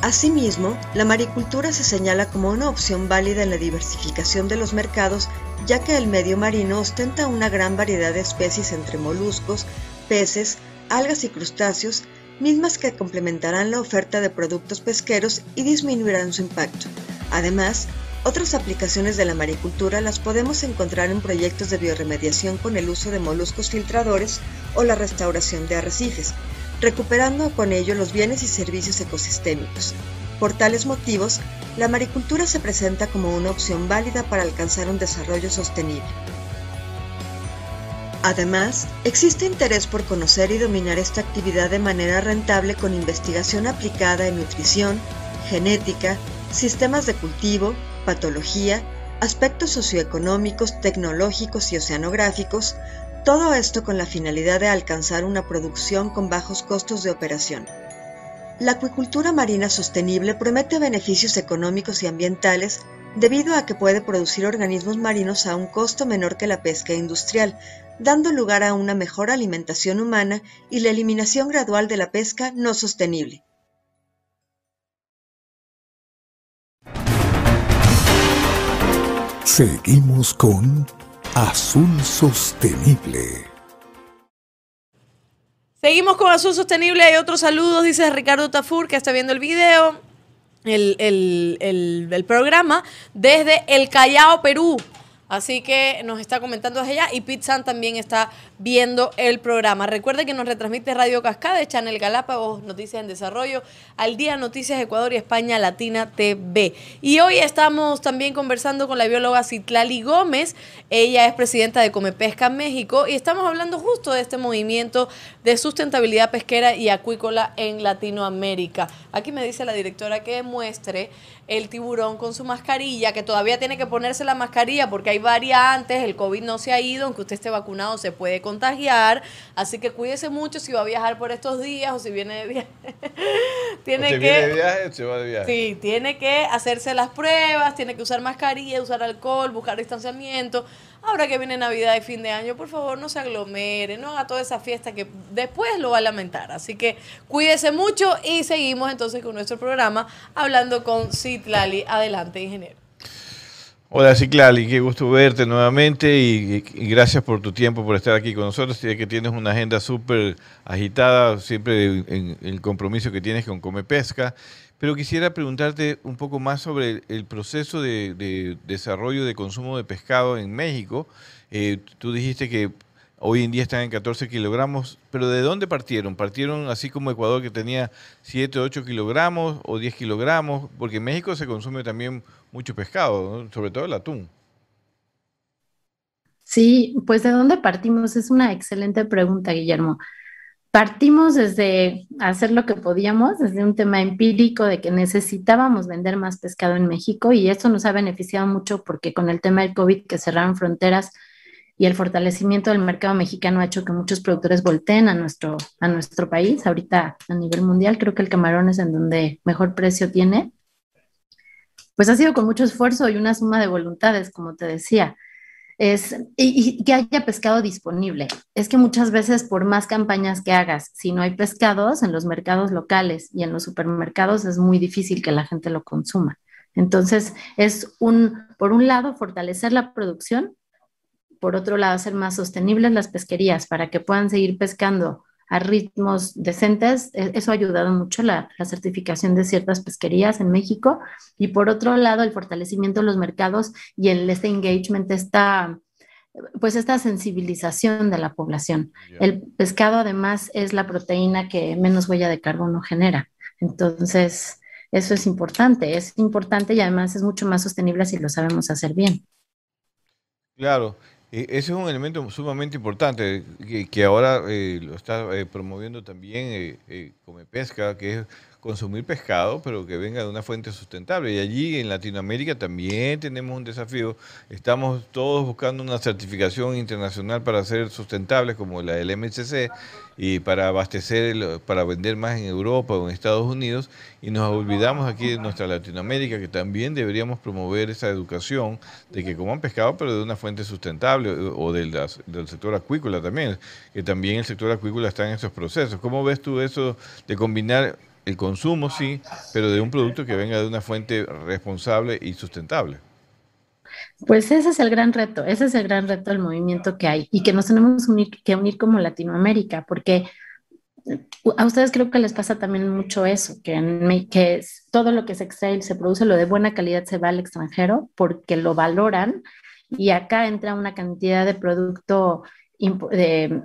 Asimismo, la maricultura se señala como una opción válida en la diversificación de los mercados, ya que el medio marino ostenta una gran variedad de especies entre moluscos, peces, algas y crustáceos, mismas que complementarán la oferta de productos pesqueros y disminuirán su impacto. Además, otras aplicaciones de la maricultura las podemos encontrar en proyectos de bioremediación con el uso de moluscos filtradores o la restauración de arrecifes, recuperando con ello los bienes y servicios ecosistémicos. Por tales motivos, la maricultura se presenta como una opción válida para alcanzar un desarrollo sostenible. Además, existe interés por conocer y dominar esta actividad de manera rentable con investigación aplicada en nutrición, genética, sistemas de cultivo, patología, aspectos socioeconómicos, tecnológicos y oceanográficos, todo esto con la finalidad de alcanzar una producción con bajos costos de operación. La acuicultura marina sostenible promete beneficios económicos y ambientales debido a que puede producir organismos marinos a un costo menor que la pesca industrial, dando lugar a una mejor alimentación humana y la eliminación gradual de la pesca no sostenible. Seguimos con Azul Sostenible. Seguimos con Azul Sostenible. Hay otros saludos, dice Ricardo Tafur, que está viendo el video, el, el programa, desde el Callao, Perú. Así que nos está comentando desde allá y Pete San también está viendo el programa. Recuerde que nos retransmite Radio Cascada, Channel Galápagos, Noticias en Desarrollo, Al Día Noticias Ecuador y España Latina TV. Y hoy estamos también conversando con la bióloga Citlali Gómez. Ella es presidenta de Comepesca México y estamos hablando justo de este movimiento de sustentabilidad pesquera y acuícola en Latinoamérica. Aquí me dice la directora que muestre el tiburón con su mascarilla, que todavía tiene que ponerse la mascarilla porque hay variantes, el COVID no se ha ido, aunque usted esté vacunado se puede contagiar, así que cuídese mucho si va a viajar por estos días o si viene de viaje. [laughs] tiene que viene de viaje, se va de viaje. Sí, tiene que hacerse las pruebas, tiene que usar mascarilla, usar alcohol, buscar distanciamiento. Ahora que viene Navidad y fin de año, por favor, no se aglomere, no haga toda esa fiesta que después lo va a lamentar. Así que cuídese mucho y seguimos entonces con nuestro programa hablando con Citlali. Adelante, ingeniero. Hola Citlali, qué gusto verte nuevamente y, gracias por tu tiempo, por estar aquí con nosotros. Sé que tienes una agenda súper agitada, siempre el compromiso que tienes con Come Pesca. Pero quisiera preguntarte un poco más sobre el proceso de, desarrollo de consumo de pescado en México. Eh, tú dijiste que hoy en día están en 14 kilogramos, pero ¿de dónde partieron? ¿Partieron así como Ecuador que tenía 7, 8 kilogramos o 10 kilogramos? Porque en México se consume también mucho pescado, sobre todo el atún. Sí, pues ¿de dónde partimos? Es una excelente pregunta, Guillermo partimos desde hacer lo que podíamos, desde un tema empírico de que necesitábamos vender más pescado en México y esto nos ha beneficiado mucho porque con el tema del COVID que cerraron fronteras y el fortalecimiento del mercado mexicano ha hecho que muchos productores volteen a nuestro, a nuestro país. Ahorita a nivel mundial creo que el camarón es en donde mejor precio tiene. pues ha sido con mucho esfuerzo y una suma de voluntades, como te decía. Es, y, que haya pescado disponible. Es que muchas veces por más campañas que hagas, si no hay pescados en los mercados locales y en los supermercados, es muy difícil que la gente lo consuma. Entonces, es un, por un lado, fortalecer la producción, por otro lado, hacer más sostenibles las pesquerías para que puedan seguir pescando a ritmos decentes. E, eso ha ayudado mucho la, la, certificación de ciertas pesquerías en México. Y por otro lado, el fortalecimiento de los mercados y el este engagement, esta, pues esta sensibilización de la población. El pescado además es la proteína que menos huella de carbono genera. Entonces, eso es importante, es importante y además es mucho más sostenible si lo sabemos hacer bien. Claro, ese es un elemento sumamente importante que, ahora eh, lo está eh, promoviendo también eh, Come Pesca, que es consumir pescado, pero que venga de una fuente sustentable. Y allí en Latinoamérica también tenemos un desafío. Estamos todos buscando una certificación internacional para ser sustentables, como la del MSC, y para abastecer, para vender más en Europa o en Estados Unidos. Y nos olvidamos aquí de nuestra Latinoamérica, que también deberíamos promover esa educación de que coman pescado, pero de una fuente sustentable, o del, del sector acuícola también, que también el sector acuícola está en esos procesos. ¿Cómo ves tú eso de combinar el consumo sí, pero de un producto que venga de una fuente responsable y sustentable. Pues ese es el gran reto, ese es el gran reto del movimiento que hay y que nos tenemos que unir como Latinoamérica, porque a ustedes creo que les pasa también mucho eso, que, que todo lo que se extrae y se produce, lo de buena calidad se va al extranjero porque lo valoran y acá entra una cantidad de producto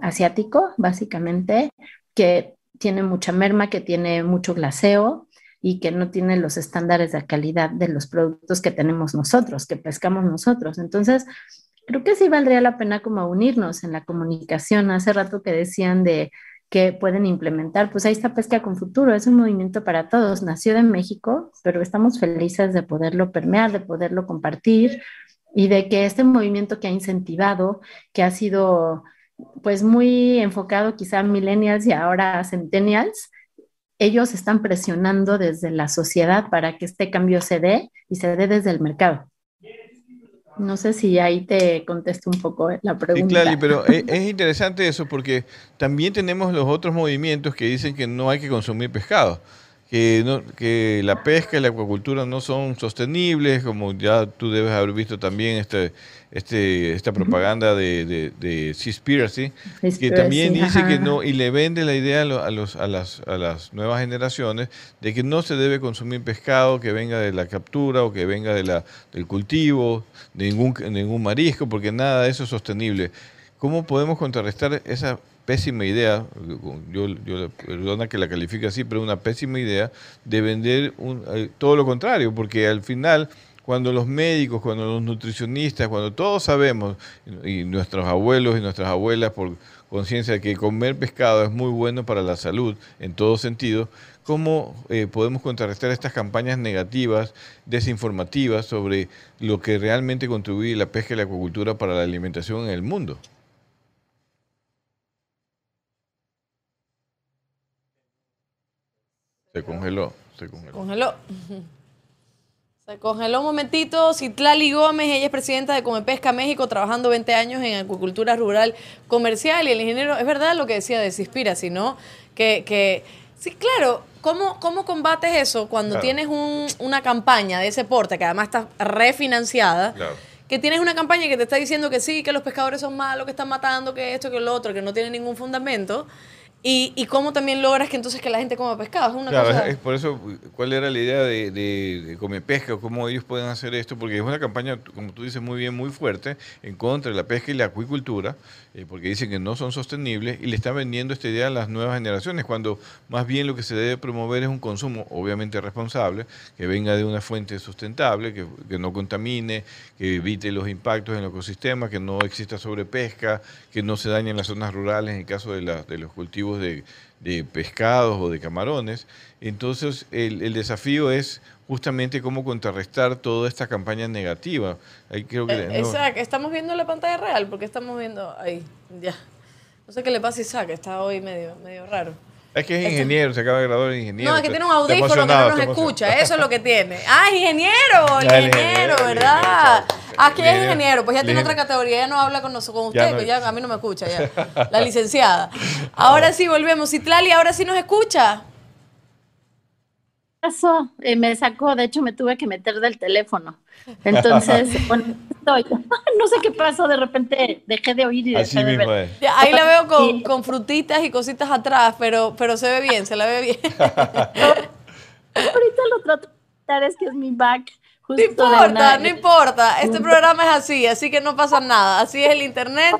asiático, básicamente, que tiene mucha merma, que tiene mucho glaseo y que no tiene los estándares de calidad de los productos que tenemos nosotros, que pescamos nosotros. Entonces, creo que sí valdría la pena como unirnos en la comunicación. Hace rato que decían de que pueden implementar, pues ahí está Pesca con Futuro, es un movimiento para todos, nació de México, pero estamos felices de poderlo permear, de poderlo compartir y de que este movimiento que ha incentivado, que ha sido pues muy enfocado quizá a millennials y ahora a centennials, ellos están presionando desde la sociedad para que este cambio se dé y se dé desde el mercado. No sé si ahí te contesto un poco la pregunta. Sí, claro, pero es, [laughs] es, interesante eso porque también tenemos los otros movimientos que dicen que no hay que consumir pescado que, no, que la pesca y la acuacultura no son sostenibles, como ya tú debes haber visto también este, este, esta propaganda de, de, de Seaspiracy, que también dice que no, y le vende la idea a, los, a, las, a las nuevas generaciones de que no se debe consumir pescado que venga de la captura o que venga de la, del cultivo, de ningún, ningún marisco, porque nada de eso es sostenible. ¿Cómo podemos contrarrestar esa pésima idea, yo, perdona que la califique así, pero una pésima idea de vender un, eh, todo lo contrario, porque al final cuando los médicos, cuando los nutricionistas, cuando todos sabemos, y nuestros abuelos y nuestras abuelas por conciencia que comer pescado es muy bueno para la salud en todo sentido, ¿cómo eh, podemos contrarrestar estas campañas negativas, desinformativas sobre lo que realmente contribuye la pesca y la acuacultura para la alimentación en el mundo? Se congeló, se congeló. Congeló. [laughs] Se congeló un momentito. Citlali Gómez, ella es presidenta de Comepesca México, trabajando 20 años en acuicultura rural comercial. Y el ingeniero, es verdad lo que decía de Cispira, sino que, que sí, claro, ¿cómo, cómo combates eso cuando tienes una campaña de ese porte, que además está refinanciada? Que tienes una campaña que te está diciendo que sí, que los pescadores son malos, que están matando, que esto, que lo otro, que no tiene ningún fundamento. Y, y cómo también logras que entonces que la gente coma pescado. Es una claro, cosa... es por eso, ¿cuál era la idea de, de, comer pesca? ¿Cómo ellos pueden hacer esto? Porque es una campaña, como tú dices muy bien, muy fuerte en contra de la pesca y la acuicultura, eh, porque dicen que no son sostenibles y le están vendiendo esta idea a las nuevas generaciones, cuando más bien lo que se debe promover es un consumo obviamente responsable, que venga de una fuente sustentable, que, no contamine, que evite los impactos en el ecosistema, que no exista sobrepesca, que no se dañen las zonas rurales en el caso de, de los cultivos de, pescados o de camarones. Entonces, el, desafío es justamente cómo contrarrestar toda esta campaña negativa. Ahí creo que, eh, Isaac, estamos viendo la pantalla real porque estamos viendo ahí, ya. No sé qué le pasa a Isaac, está hoy medio, medio raro. Es que es ingeniero, se acaba de graduar de ingeniero. No, es que tiene un audífono que no nos escucha, eso es lo que tiene. [laughs] Ah, ingeniero, ingeniero, ¿verdad? Aquí es ingeniero, pues ya tiene otra categoría, ya no habla con, nosotros, con usted, pues ya a mí no me escucha, ya. [laughs] La licenciada. Ahora sí, volvemos. Citlali, ahora sí nos escucha. Pasó, eh, me sacó, de hecho me tuve que meter del teléfono. Entonces, [laughs] bueno, estoy. [laughs] no sé qué pasó, de repente dejé de oír y dejé Así de mismo ver. es. Ahí la veo con, con frutitas y cositas atrás, pero, pero se ve bien, se la ve bien. [laughs] Ahorita lo trato de es que es mi back. No Justo importa, una- no importa. Este programa es así, así que no pasa nada. Así es el internet.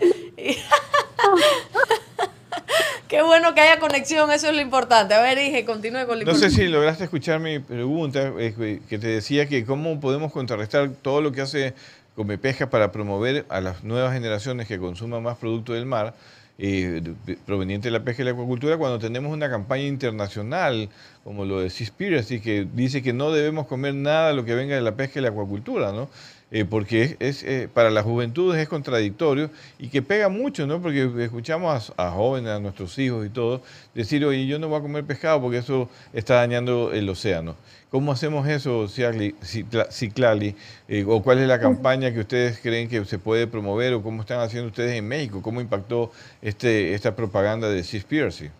Qué bueno que haya conexión, eso es lo importante. A ver, dije, continúe con la No sé si lograste escuchar mi pregunta, eh, que te decía que cómo podemos contrarrestar todo lo que hace Comepesca para promover a las nuevas generaciones que consuman más producto del mar eh, proveniente de la pesca y la acuacultura cuando tenemos una campaña internacional como lo de Seaspiracy que dice que no debemos comer nada de lo que venga de la pesca y la acuacultura, ¿no? Eh, porque es, es, eh, para las juventudes es contradictorio y que pega mucho, ¿no? Porque escuchamos a, a jóvenes, a nuestros hijos y todo, decir, oye, yo no voy a comer pescado porque eso está dañando el océano. ¿Cómo hacemos eso, Ciclali? Eh, ¿O cuál es la campaña que ustedes creen que se puede promover? ¿O cómo están haciendo ustedes en México? ¿Cómo impactó este, esta propaganda de Seaspiracy?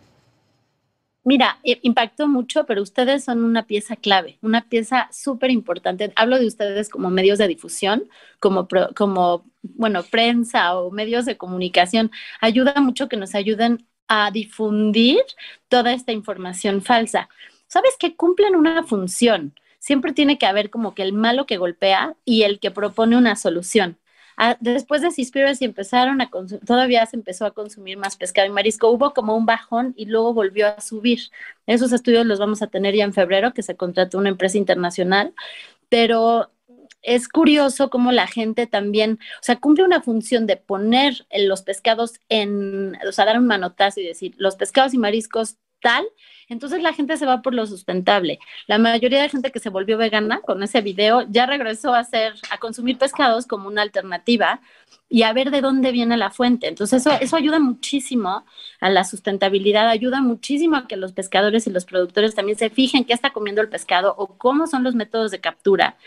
Mira, eh, impactó mucho, pero ustedes son una pieza clave, una pieza súper importante. Hablo de ustedes como medios de difusión, como, pro- como, bueno, prensa o medios de comunicación. Ayuda mucho que nos ayuden a difundir toda esta información falsa. ¿Sabes que cumplen una función? Siempre tiene que haber como que el malo que golpea y el que propone una solución. Ah, después de Seaspiracy empezaron a consumir, todavía se empezó a consumir más pescado y marisco. Hubo como un bajón y luego volvió a subir. Esos estudios los vamos a tener ya en febrero, que se contrató una empresa internacional, pero es curioso cómo la gente también, o sea, cumple una función de poner los pescados en, o sea, dar un manotazo y decir, los pescados y mariscos entonces la gente se va por lo sustentable. La mayoría de gente que se volvió vegana con ese video ya regresó a hacer, a consumir pescados como una alternativa y a ver de dónde viene la fuente. Entonces eso, eso ayuda muchísimo a la sustentabilidad, ayuda muchísimo a que los pescadores y los productores también se fijen qué está comiendo el pescado o cómo son los métodos de captura.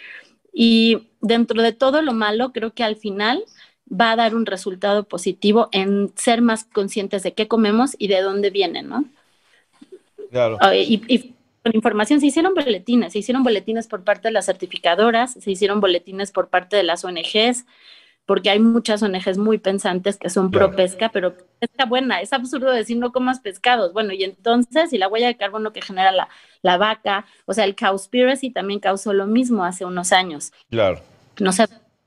Y dentro de todo lo malo, creo que al final va a dar un resultado positivo en ser más conscientes de qué comemos y de dónde viene, ¿no? Claro. Ah, Y, y con información se hicieron boletines, se hicieron boletines por parte de las certificadoras, se hicieron boletines por parte de las ONGs, porque hay muchas ONGs muy pensantes que son pro pesca, pero pesca buena, es absurdo decir no comas pescados. Bueno, y entonces, y la huella de carbono que genera la, la vaca, o sea, el Cowspiracy también causó lo mismo hace unos años. Claro. No sé,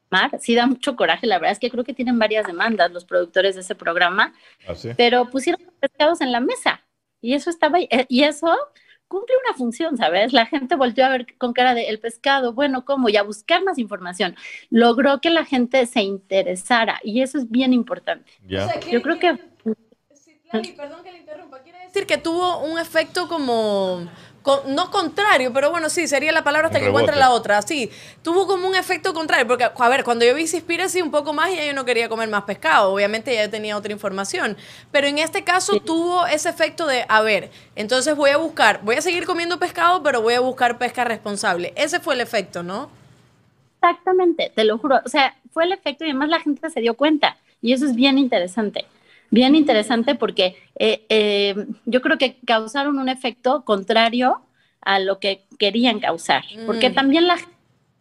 Mar, sí da mucho coraje, la verdad es que creo que tienen varias demandas los productores de ese programa, Así. pero pusieron pescados en la mesa y eso estaba eh, y eso cumple una función, ¿sabes? La gente volteó a ver con cara de el pescado, bueno, ¿cómo? Y a buscar más información. Logró que la gente se interesara y eso es bien importante. Ya. O sea, ¿qué- Yo creo que Lali, perdón que le interrumpa. Quiere decir que tuvo un efecto como. Con- no contrario, pero bueno, sí, sería la palabra hasta Un que encuentre la otra. Sí, tuvo como un efecto contrario. Porque, a ver, cuando yo vi Seaspiracy un poco más, ya yo no quería comer más pescado. Obviamente ya yo tenía otra información. Pero en este caso tuvo ese efecto de, a ver, entonces voy a buscar, voy a seguir comiendo pescado, pero voy a buscar pesca responsable. Ese fue el efecto, ¿no? Exactamente, te lo juro. O sea, fue el efecto y además la gente se dio cuenta. Y eso es bien interesante. Bien interesante porque eh, eh, yo creo que causaron un efecto contrario a lo que querían causar. Porque Mm. también la,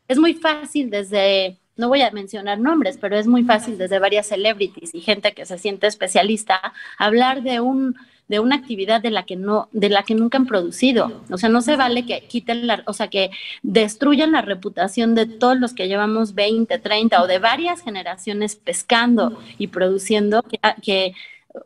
es muy fácil desde, no voy a mencionar nombres, pero es muy fácil desde varias celebrities y gente que se siente especialista hablar de un de una actividad de la que no de la que nunca han producido. O sea, no se vale que quiten la, o sea, que destruyan la reputación de todos los que llevamos 20, 30 o de varias generaciones pescando y produciendo que, que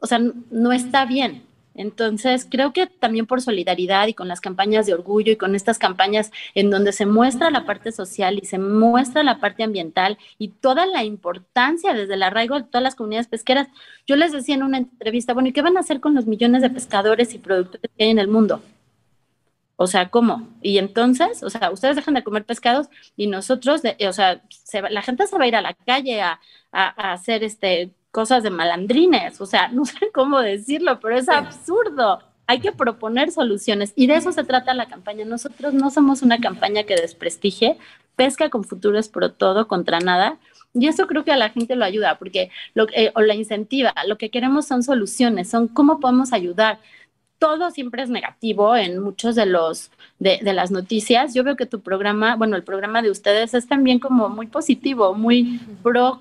o sea, no está bien. Entonces, creo que también por solidaridad y con las campañas de orgullo y con estas campañas en donde se muestra la parte social y se muestra la parte ambiental y toda la importancia desde el arraigo de todas las comunidades pesqueras, yo les decía en una entrevista, bueno, ¿y qué van a hacer con los millones de pescadores y productores que hay en el mundo? O sea, ¿cómo? Y entonces, o sea, ustedes dejan de comer pescados y nosotros, de, o sea, se la gente se va a ir a la calle a hacer este cosas de malandrines, o sea, [laughs] no sé cómo decirlo, pero es absurdo. hay que proponer soluciones y de eso se trata la campaña. Nosotros no somos una campaña que desprestigie, pesca con futuro es pro todo contra nada. Y eso creo que a la gente lo ayuda porque lo, eh, o la incentiva. Lo que queremos son soluciones, son cómo podemos ayudar todo siempre es negativo en muchos de los de, las noticias. Yo veo que tu programa, bueno, el programa de ustedes es también como muy positivo, muy pro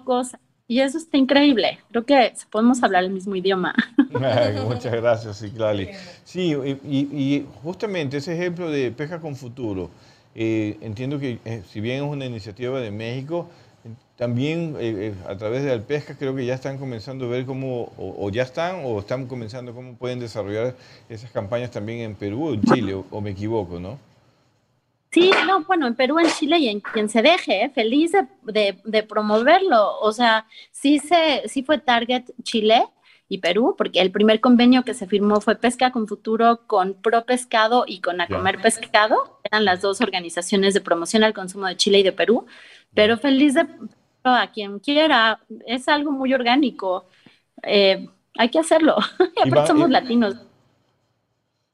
y eso está increíble. Creo que podemos hablar el mismo idioma. [laughs] Muchas gracias, Ciclali. Sí, y, justamente ese ejemplo de pesca con futuro, eh, entiendo que eh, si bien es una iniciativa de México, también eh, eh, a través de Alpesca creo que ya están comenzando a ver cómo, o, ya están, o están comenzando cómo pueden desarrollar esas campañas también en Perú o en Chile, o, me equivoco, ¿no? Sí, no, bueno, en Perú, en Chile y en quien se deje, ¿eh? feliz de, de, promoverlo. O sea, sí, se, sí fue Target Chile y Perú, porque el primer convenio que se firmó fue Pesca con Futuro con Pro Pescado y con A Comer Pescado. Eran las dos organizaciones de promoción al consumo de Chile y de Perú. Pero feliz de a quien quiera, es algo muy orgánico. Eh, hay que hacerlo. [laughs] Aparte somos latinos.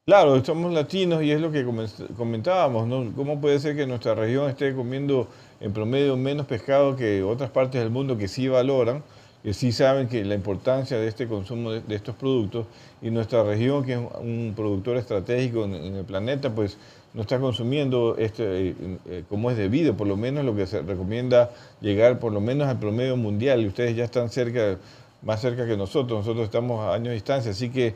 Claro, somos latinos y es lo que comentábamos, ¿no? ¿Cómo puede ser que nuestra región esté comiendo en promedio menos pescado que otras partes del mundo que sí valoran, que sí saben que la importancia de este consumo de, estos productos y nuestra región, que es un productor estratégico en el planeta, pues no está consumiendo este, eh, eh, como es debido, por lo menos lo que se recomienda llegar por lo menos al promedio mundial y ustedes ya están cerca, más cerca que nosotros, nosotros estamos a años de distancia, así que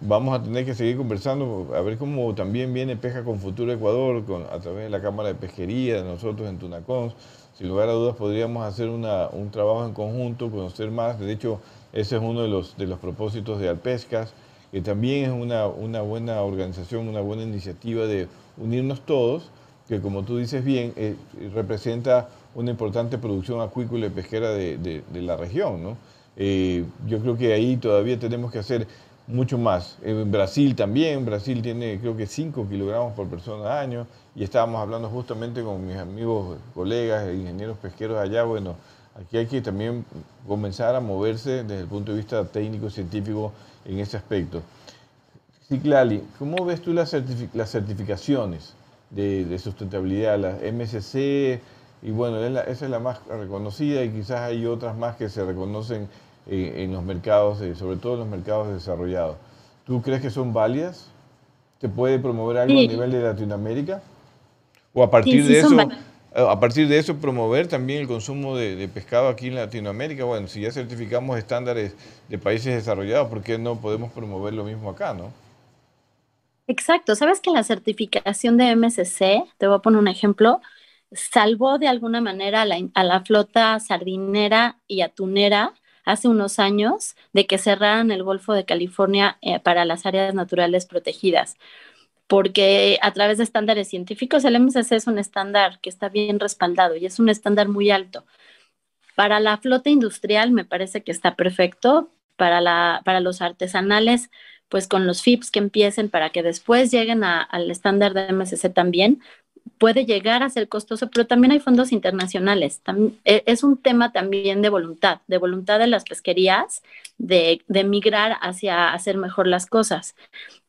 vamos a tener que seguir conversando, a ver cómo también viene Pesca con Futuro Ecuador a través de la Cámara de Pesquería de nosotros en Tunacons. Sin lugar a dudas podríamos hacer una, un trabajo en conjunto, conocer más, de hecho ese es uno de los, de los propósitos de Alpescas que también es una, una, buena organización, una buena iniciativa de unirnos todos, que como tú dices bien, eh, representa una importante producción acuícola y pesquera de, de, la región. ¿no? Eh, yo creo que ahí todavía tenemos que hacer mucho más. En Brasil también, Brasil tiene creo que 5 kilogramos por persona al año y estábamos hablando justamente con mis amigos, colegas, ingenieros pesqueros allá, bueno, aquí hay que también comenzar a moverse desde el punto de vista técnico, científico, en ese aspecto. Sí, Clali, ¿cómo ves tú las, certificaciones de, sustentabilidad, las MSC? Y bueno, esa es la más reconocida y quizás hay otras más que se reconocen eh, en los mercados, sobre todo en los mercados desarrollados. ¿Tú crees que son válidas? ¿Te puede promover algo a nivel de Latinoamérica? ¿O a partir de eso eh, a partir de eso promover también el consumo de, pescado aquí en Latinoamérica. Bueno, si ya certificamos estándares de países desarrollados, ¿por qué no podemos promover lo mismo acá, no? Exacto. ¿Sabes que la certificación de MSC, te voy a poner un ejemplo, salvó de alguna manera a la, flota sardinera y atunera hace unos años de que cerraran el Golfo de California eh, para las áreas naturales protegidas? porque a través de estándares científicos el MSC es un estándar que está bien respaldado y es un estándar muy alto. Para la flota industrial me parece que está perfecto, para, la, para los artesanales, pues con los FIPS que empiecen para que después lleguen al estándar de MSC también, puede llegar a ser costoso, pero también hay fondos internacionales. E, es un tema también de voluntad, de voluntad de las pesquerías, de, de migrar hacia hacer mejor las cosas.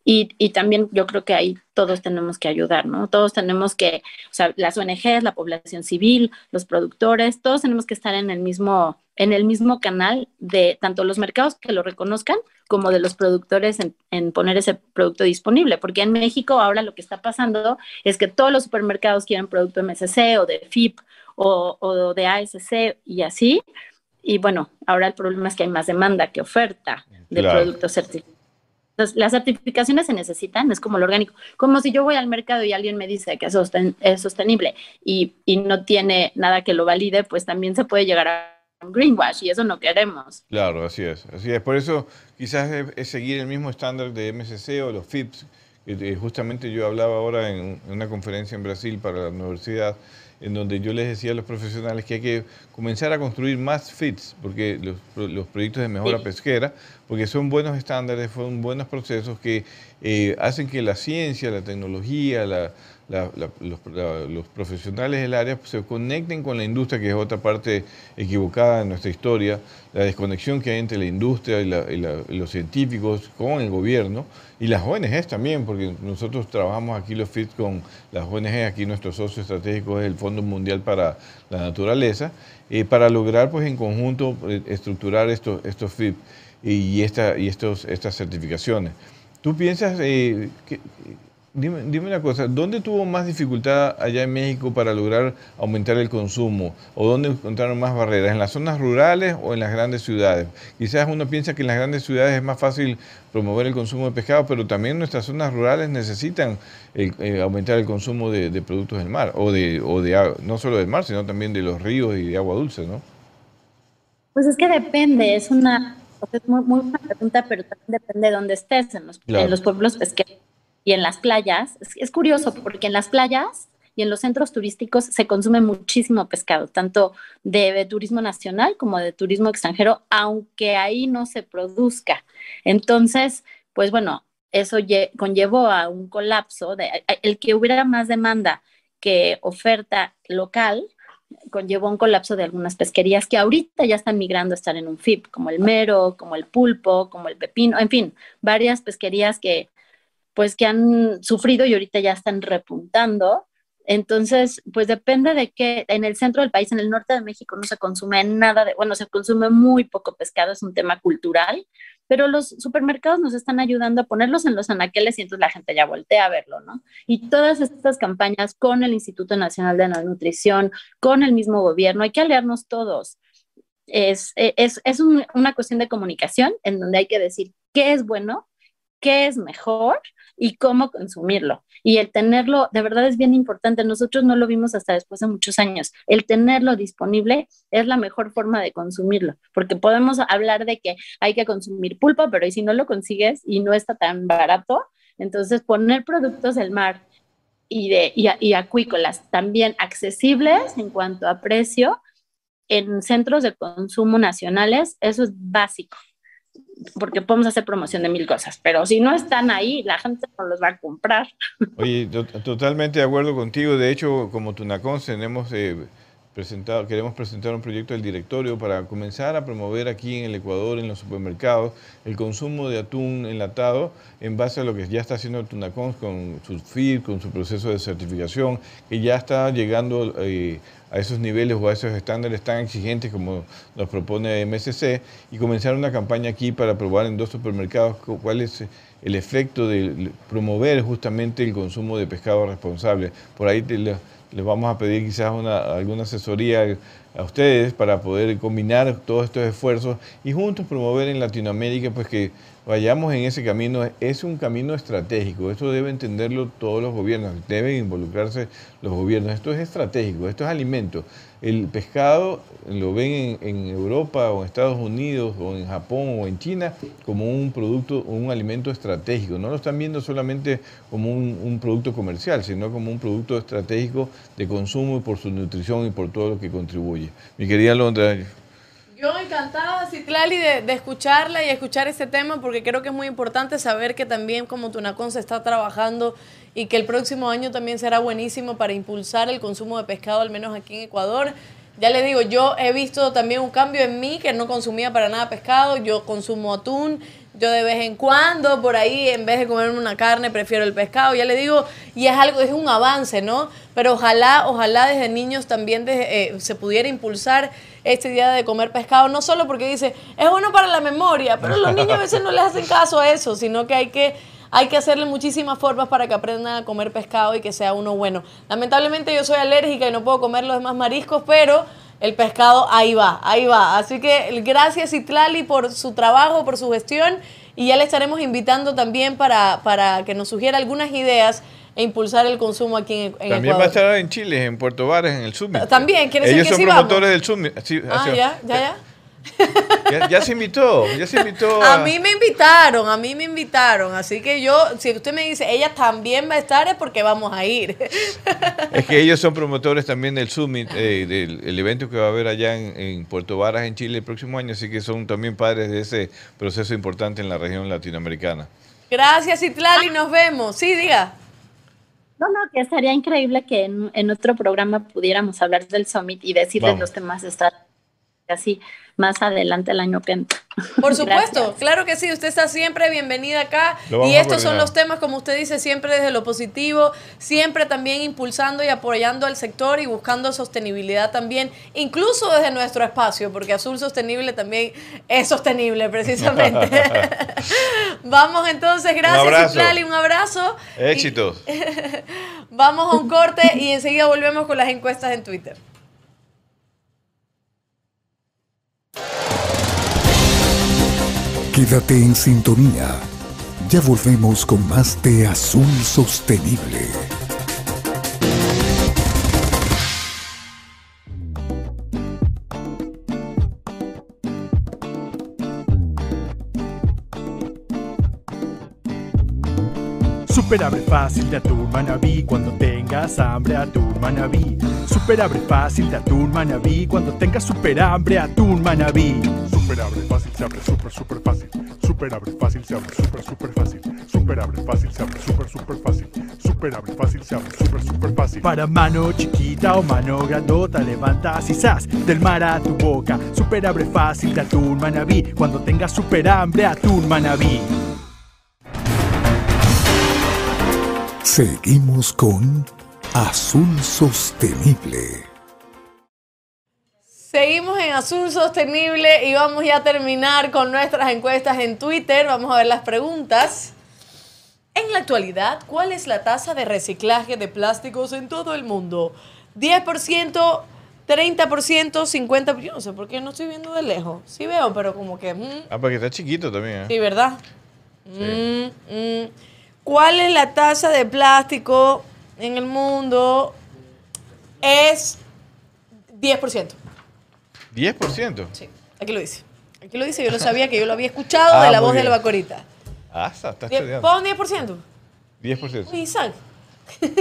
Y, y, también yo creo que ahí todos tenemos que ayudar, ¿no? Todos tenemos que, o sea, las ONGs, la población civil, los productores, todos tenemos que estar en el mismo, en el mismo canal de tanto los mercados que lo reconozcan como de los productores en, en poner ese producto disponible, porque en México ahora lo que está pasando es que todos los supermercados quieren producto MSC o de FIP o, o de ASC y así. Y bueno, ahora el problema es que hay más demanda que oferta de productos certificados las certificaciones se necesitan, es como lo orgánico. Como si yo voy al mercado y alguien me dice que es sostenible y, no tiene nada que lo valide, pues también se puede llegar a un greenwash y eso no queremos. Claro, así es. Así es. Por eso quizás es, seguir el mismo estándar de MSC o los FIPS. Que justamente yo hablaba ahora en una conferencia en Brasil para la universidad en donde yo les decía a los profesionales que hay que comenzar a construir más FITs, porque los, proyectos de mejora pesquera, porque son buenos estándares, son buenos procesos que eh, hacen que la ciencia, la tecnología, la, los, profesionales del área se conecten con la industria, que es otra parte equivocada en nuestra historia, la desconexión que hay entre la industria y, los científicos con el gobierno y las ONGs también, porque nosotros trabajamos aquí los FIT con las ONGs, aquí nuestro socio estratégico es el Fondo Mundial para la Naturaleza, eh, para lograr pues en conjunto eh, estructurar estos, estos FIT y, esta, y estos, estas certificaciones. ¿Tú piensas eh, que, Dime, dime, una cosa, ¿dónde tuvo más dificultad allá en México para lograr aumentar el consumo? ¿O dónde encontraron más barreras? ¿En las zonas rurales o en las grandes ciudades? Quizás uno piensa que en las grandes ciudades es más fácil promover el consumo de pescado, pero también nuestras zonas rurales necesitan eh, aumentar el consumo de, productos del mar, o de, o de no solo del mar, sino también de los ríos y de agua dulce, ¿no? Pues es que depende, es una, es muy, buena pregunta, pero también depende de dónde estés, en los, en los pueblos pesqueros y en las playas. Es, curioso porque en las playas y en los centros turísticos se consume muchísimo pescado, tanto de, turismo nacional como de turismo extranjero, aunque ahí no se produzca. Entonces, pues bueno, eso conllevó a un colapso, de, el que hubiera más demanda que oferta local, conllevó un colapso de algunas pesquerías que ahorita ya están migrando a estar en un FIP, como el mero, como el pulpo, como el pepino, en fin, varias pesquerías que pues que han sufrido y ahorita ya están repuntando. Entonces, pues depende de que en el centro del país, en el norte de México, no se consume nada de, bueno, se consume muy poco pescado, es un tema cultural, pero los supermercados nos están ayudando a ponerlos en los anaqueles y entonces la gente ya voltea a verlo, ¿no? Y todas estas campañas con el Instituto Nacional de la Nutrición, con el mismo gobierno, hay que aliarnos todos. Es, es, es una cuestión de comunicación en donde hay que decir qué es bueno, qué es mejor y cómo consumirlo. Y el tenerlo, de verdad es bien importante. Nosotros no lo vimos hasta después de muchos años. El tenerlo disponible es la mejor forma de consumirlo, porque podemos hablar de que hay que consumir pulpo, pero si no lo consigues y no está tan barato, entonces poner productos del mar y, de, y acuícolas también accesibles en cuanto a precio en centros de consumo nacionales, eso es básico porque podemos hacer promoción de mil cosas, pero si no están ahí, la gente no los va a comprar. Oye, totalmente de acuerdo contigo. De hecho, como Tunacón tenemos eh, presentado, queremos presentar un proyecto del directorio para comenzar a promover aquí en el Ecuador, en los supermercados, el consumo de atún enlatado en base a lo que ya está haciendo Tunacón con su FID, con su proceso de certificación, que ya está llegando eh, a esos niveles o a esos estándares tan exigentes como nos propone MSC y comenzar una campaña aquí para probar en dos supermercados cuál es el efecto de promover justamente el consumo de pescado responsable. Por ahí les vamos a pedir quizás una, alguna asesoría a ustedes para poder combinar todos estos esfuerzos y juntos promover en Latinoamérica pues que vayamos en ese camino. Es un camino estratégico, esto debe entenderlo todos los gobiernos, deben involucrarse los gobiernos. Esto es estratégico, esto es alimento. El pescado lo ven en, Europa o en Estados Unidos o en Japón o en China como un producto, un alimento estratégico. No lo están viendo solamente como un, producto comercial, sino como un producto estratégico de consumo por su nutrición y por todo lo que contribuye. Mi querida Londra. Yo encantada, Citlali, de, de escucharla y escuchar este tema porque creo que es muy importante saber que también como Tunacón se está trabajando y que el próximo año también será buenísimo para impulsar el consumo de pescado, al menos aquí en Ecuador. Ya les digo, yo he visto también un cambio en mí que no consumía para nada pescado, yo consumo atún, yo de vez en cuando, por ahí, en vez de comerme una carne, prefiero el pescado. Ya le digo, y es algo, es un avance, ¿no? Pero ojalá, ojalá desde niños también eh, se pudiera impulsar esta idea de comer pescado, no solo porque dice, es bueno para la memoria, pero los niños a veces no les hacen caso a eso, sino que hay que hay que hacerle muchísimas formas para que aprendan a comer pescado y que sea uno bueno. Lamentablemente yo soy alérgica y no puedo comer los demás mariscos, pero el pescado ahí va, ahí va. Así que gracias Itlali por su trabajo, por su gestión y ya le estaremos invitando también para, para que nos sugiera algunas ideas e impulsar el consumo aquí en, en También va a estar en Chile, en Puerto Vares, en el Summit. También, quiere decir Ellos son promotores del Summit. ah, ya, ya, ya. Ya, se invitó, ya se invitó. A... mí me invitaron, a mí me invitaron. Así que yo, si usted me dice, ella también va a estar, es porque vamos a ir. Es que ellos son promotores también del Summit, eh, del evento que va a haber allá en, Puerto Varas, en Chile, el próximo año. Así que son también padres de ese proceso importante en la región latinoamericana. Gracias, Itlali, nos vemos. Sí, diga. No, no, que estaría increíble que en, otro programa pudiéramos hablar del Summit y decirles los temas de estar así más adelante el año que entra. Por [laughs] supuesto, claro que sí, usted está siempre bienvenida acá y estos son los temas, como usted dice, siempre desde lo positivo, siempre también impulsando y apoyando al sector y buscando sostenibilidad también, incluso desde nuestro espacio, porque Azul Sostenible también es sostenible precisamente. [laughs] [laughs] Vamos entonces, gracias Citlali, un abrazo. Éxitos. Vamos a un corte y enseguida volvemos con las encuestas en Twitter. Quédate en sintonía. Ya volvemos con más de Azul Sostenible. Super abre fácil de atún manabí cuando tengas hambre atún manabí. Super abre fácil de atún manabí cuando tengas super hambre atún manabí. Super abre fácil se abre super super fácil. Super abre fácil se abre super super fácil. Super abre fácil se abre super super fácil. Super abre fácil se abre super super fácil. Para mano chiquita o mano grandota levantas y sas del mar a tu boca. Super abre fácil de atún manabí cuando tengas super hambre atún manabí. Seguimos con Azul Sostenible. Seguimos en Azul Sostenible y vamos ya a terminar con nuestras encuestas en Twitter. Vamos a ver las preguntas. En la actualidad, ¿cuál es la tasa de reciclaje de plásticos en todo el mundo? ¿10%, 30%, 50%? Yo no sé por qué no estoy viendo de lejos. Sí veo, pero como que... Mm. Ah, porque está chiquito también. ¿eh? Sí, ¿verdad? Sí. Mm, mm. ¿Cuál es la tasa de plástico en el mundo? Es 10%. ¿10%? Sí, aquí lo dice. Aquí lo dice, yo lo sabía que yo lo había escuchado ah, de la voz de la Bacorita. Ah, está, está estudiando. Pon 10%. 10%. Y sal.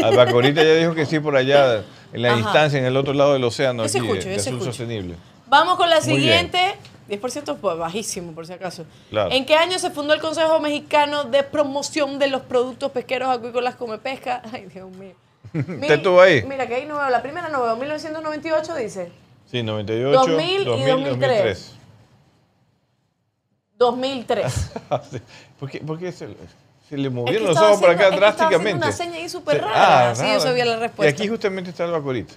Albacorita ya dijo que sí por allá, en la distancia, en el otro lado del océano, aquí, escucho, de, sostenible. Vamos con la siguiente. 10% pues bajísimo, por si acaso. ¿En qué año se fundó el Consejo Mexicano de Promoción de los Productos Pesqueros Acuícolas Come Pesca? [laughs] Ay, Dios mío. [laughs] ¿Usted estuvo ahí? Mira, que ahí no veo. La primera no veo. 1998 dice. Sí, 98. 2000, y 2003. 2003. [laughs] ¿Por qué, por qué se, se, le movieron los ojos para acá drásticamente? una seña ahí súper rara. Ah, sí, yo sabía la respuesta. Y aquí justamente está el vacorito.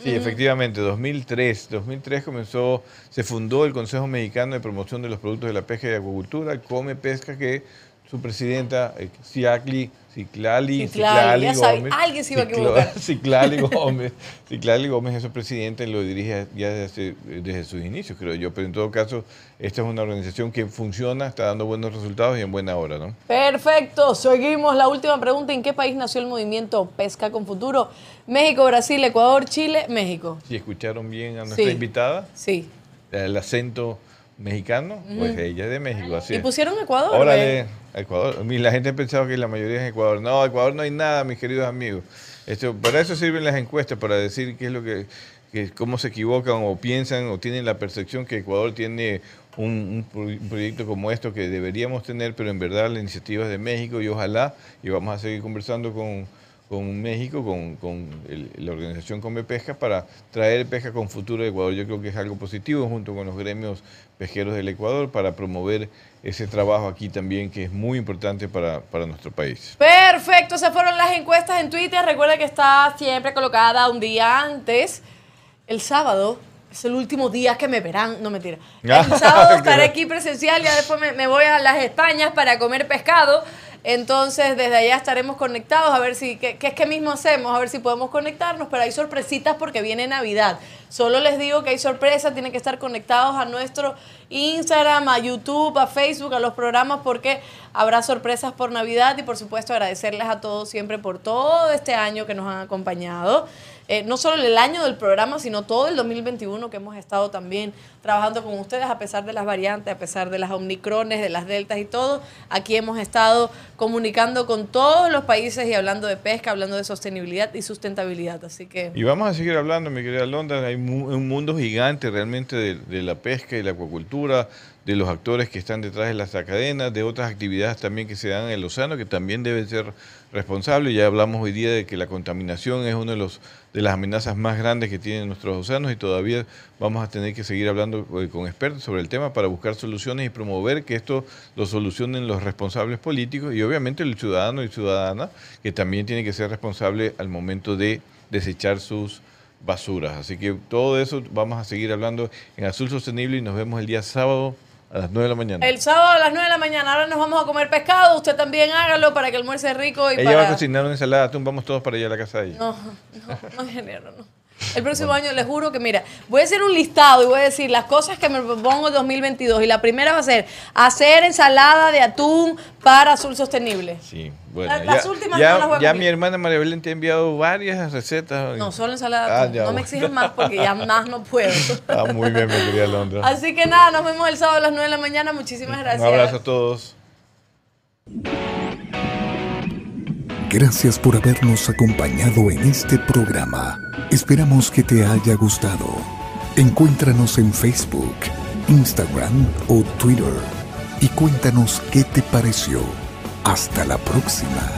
sí, efectivamente, 2003. 2003 comenzó, se fundó el Consejo Mexicano de Promoción de los Productos de la Pesca y Acuacultura, Come Pesca, que su presidenta, eh, Ciacli Ciclali, Ciclali, Gómez. alguien se iba a equivocar. [laughs] Ciclali [laughs] Gómez, Ciclali Gómez es su presidente, lo dirige ya desde, desde, sus inicios, creo yo. Pero en todo caso, esta es una organización que funciona, está dando buenos resultados y en buena hora, ¿no? Perfecto. Seguimos. La última pregunta: ¿en qué país nació el movimiento Pesca con Futuro? México, Brasil, Ecuador, Chile, México. Si escucharon bien a nuestra invitada. Sí. El acento mexicano, pues ella es de México, así. ¿Y pusieron Ecuador? Órale, Ecuador. La gente pensaba que la mayoría es Ecuador. No, Ecuador no hay nada, mis queridos amigos. Esto, para eso sirven las encuestas, para decir qué es lo que, cómo se equivocan o piensan o tienen la percepción que Ecuador tiene un, proyecto como esto que deberíamos tener, pero en verdad la iniciativa es de México y ojalá, y vamos a seguir conversando con con México, con, con la organización Come Pesca, para traer pesca con futuro de Ecuador. Yo creo que es algo positivo junto con los gremios pesqueros del Ecuador para promover ese trabajo aquí también que es muy importante para, para nuestro país. Perfecto, esas fueron las encuestas en Twitter. Recuerda que está siempre colocada un día antes. El sábado es el último día que me verán. No, mentira. [laughs] El sábado estaré aquí presencial, ya después me, me voy a las estañas para comer pescado. Entonces, desde allá estaremos conectados a ver si, ¿qué, es que mismo hacemos? A ver si podemos conectarnos, pero hay sorpresitas porque viene Navidad. Solo les digo que hay sorpresas, tienen que estar conectados a nuestro Instagram, a YouTube, a Facebook, a los programas, porque habrá sorpresas por Navidad y por supuesto agradecerles a todos siempre por todo este año que nos han acompañado. Eh, no solo el año del programa, sino todo el 2021 que hemos estado también trabajando con ustedes, a pesar de las variantes, a pesar de las omicrones, de las deltas y todo. Aquí hemos estado comunicando con todos los países y hablando de pesca, hablando de sostenibilidad y sustentabilidad. Así que... Y vamos a seguir hablando, mi querida Londra. Hay un mundo gigante realmente de, de la pesca y la acuacultura de los actores que están detrás de las cadenas, de otras actividades también que se dan en el océano, que también deben ser responsables. Ya hablamos hoy día de que la contaminación es una de, los, de las amenazas más grandes que tienen nuestros océanos y todavía vamos a tener que seguir hablando eh, con expertos sobre el tema para buscar soluciones y promover que esto lo solucionen los responsables políticos y obviamente el ciudadano y ciudadana, que también tiene que ser responsable al momento de desechar sus basuras. Así que todo eso vamos a seguir hablando en Azul Sostenible y nos vemos el día sábado a las 9 de la mañana. El sábado a las 9 de la mañana. Ahora nos vamos a comer pescado. Usted también hágalo para que almuerce rico. Y ella va a cocinar una ensalada. Vamos todos para allá a la casa de ella. No, no, no, ingeniero, no. El próximo año les juro que, mira, voy a hacer un listado y voy a decir las cosas que me propongo en 2022. Y la primera va a ser hacer ensalada de atún para azul sostenible. Sí, bueno. las ya, últimas ya, no las voy a Ya mi hermana María Belén te ha enviado varias recetas. No, solo ensalada de ah, atún. no me exigen más porque ya más no puedo. [laughs] Ah, muy bien, mi querida Londra. Así que nada, nos vemos el sábado a las 9 de la mañana. Muchísimas gracias. Un abrazo a todos. Gracias por habernos acompañado en este programa. Esperamos que te haya gustado. Encuéntranos en Facebook, Instagram o Twitter y cuéntanos qué te pareció. Hasta la próxima.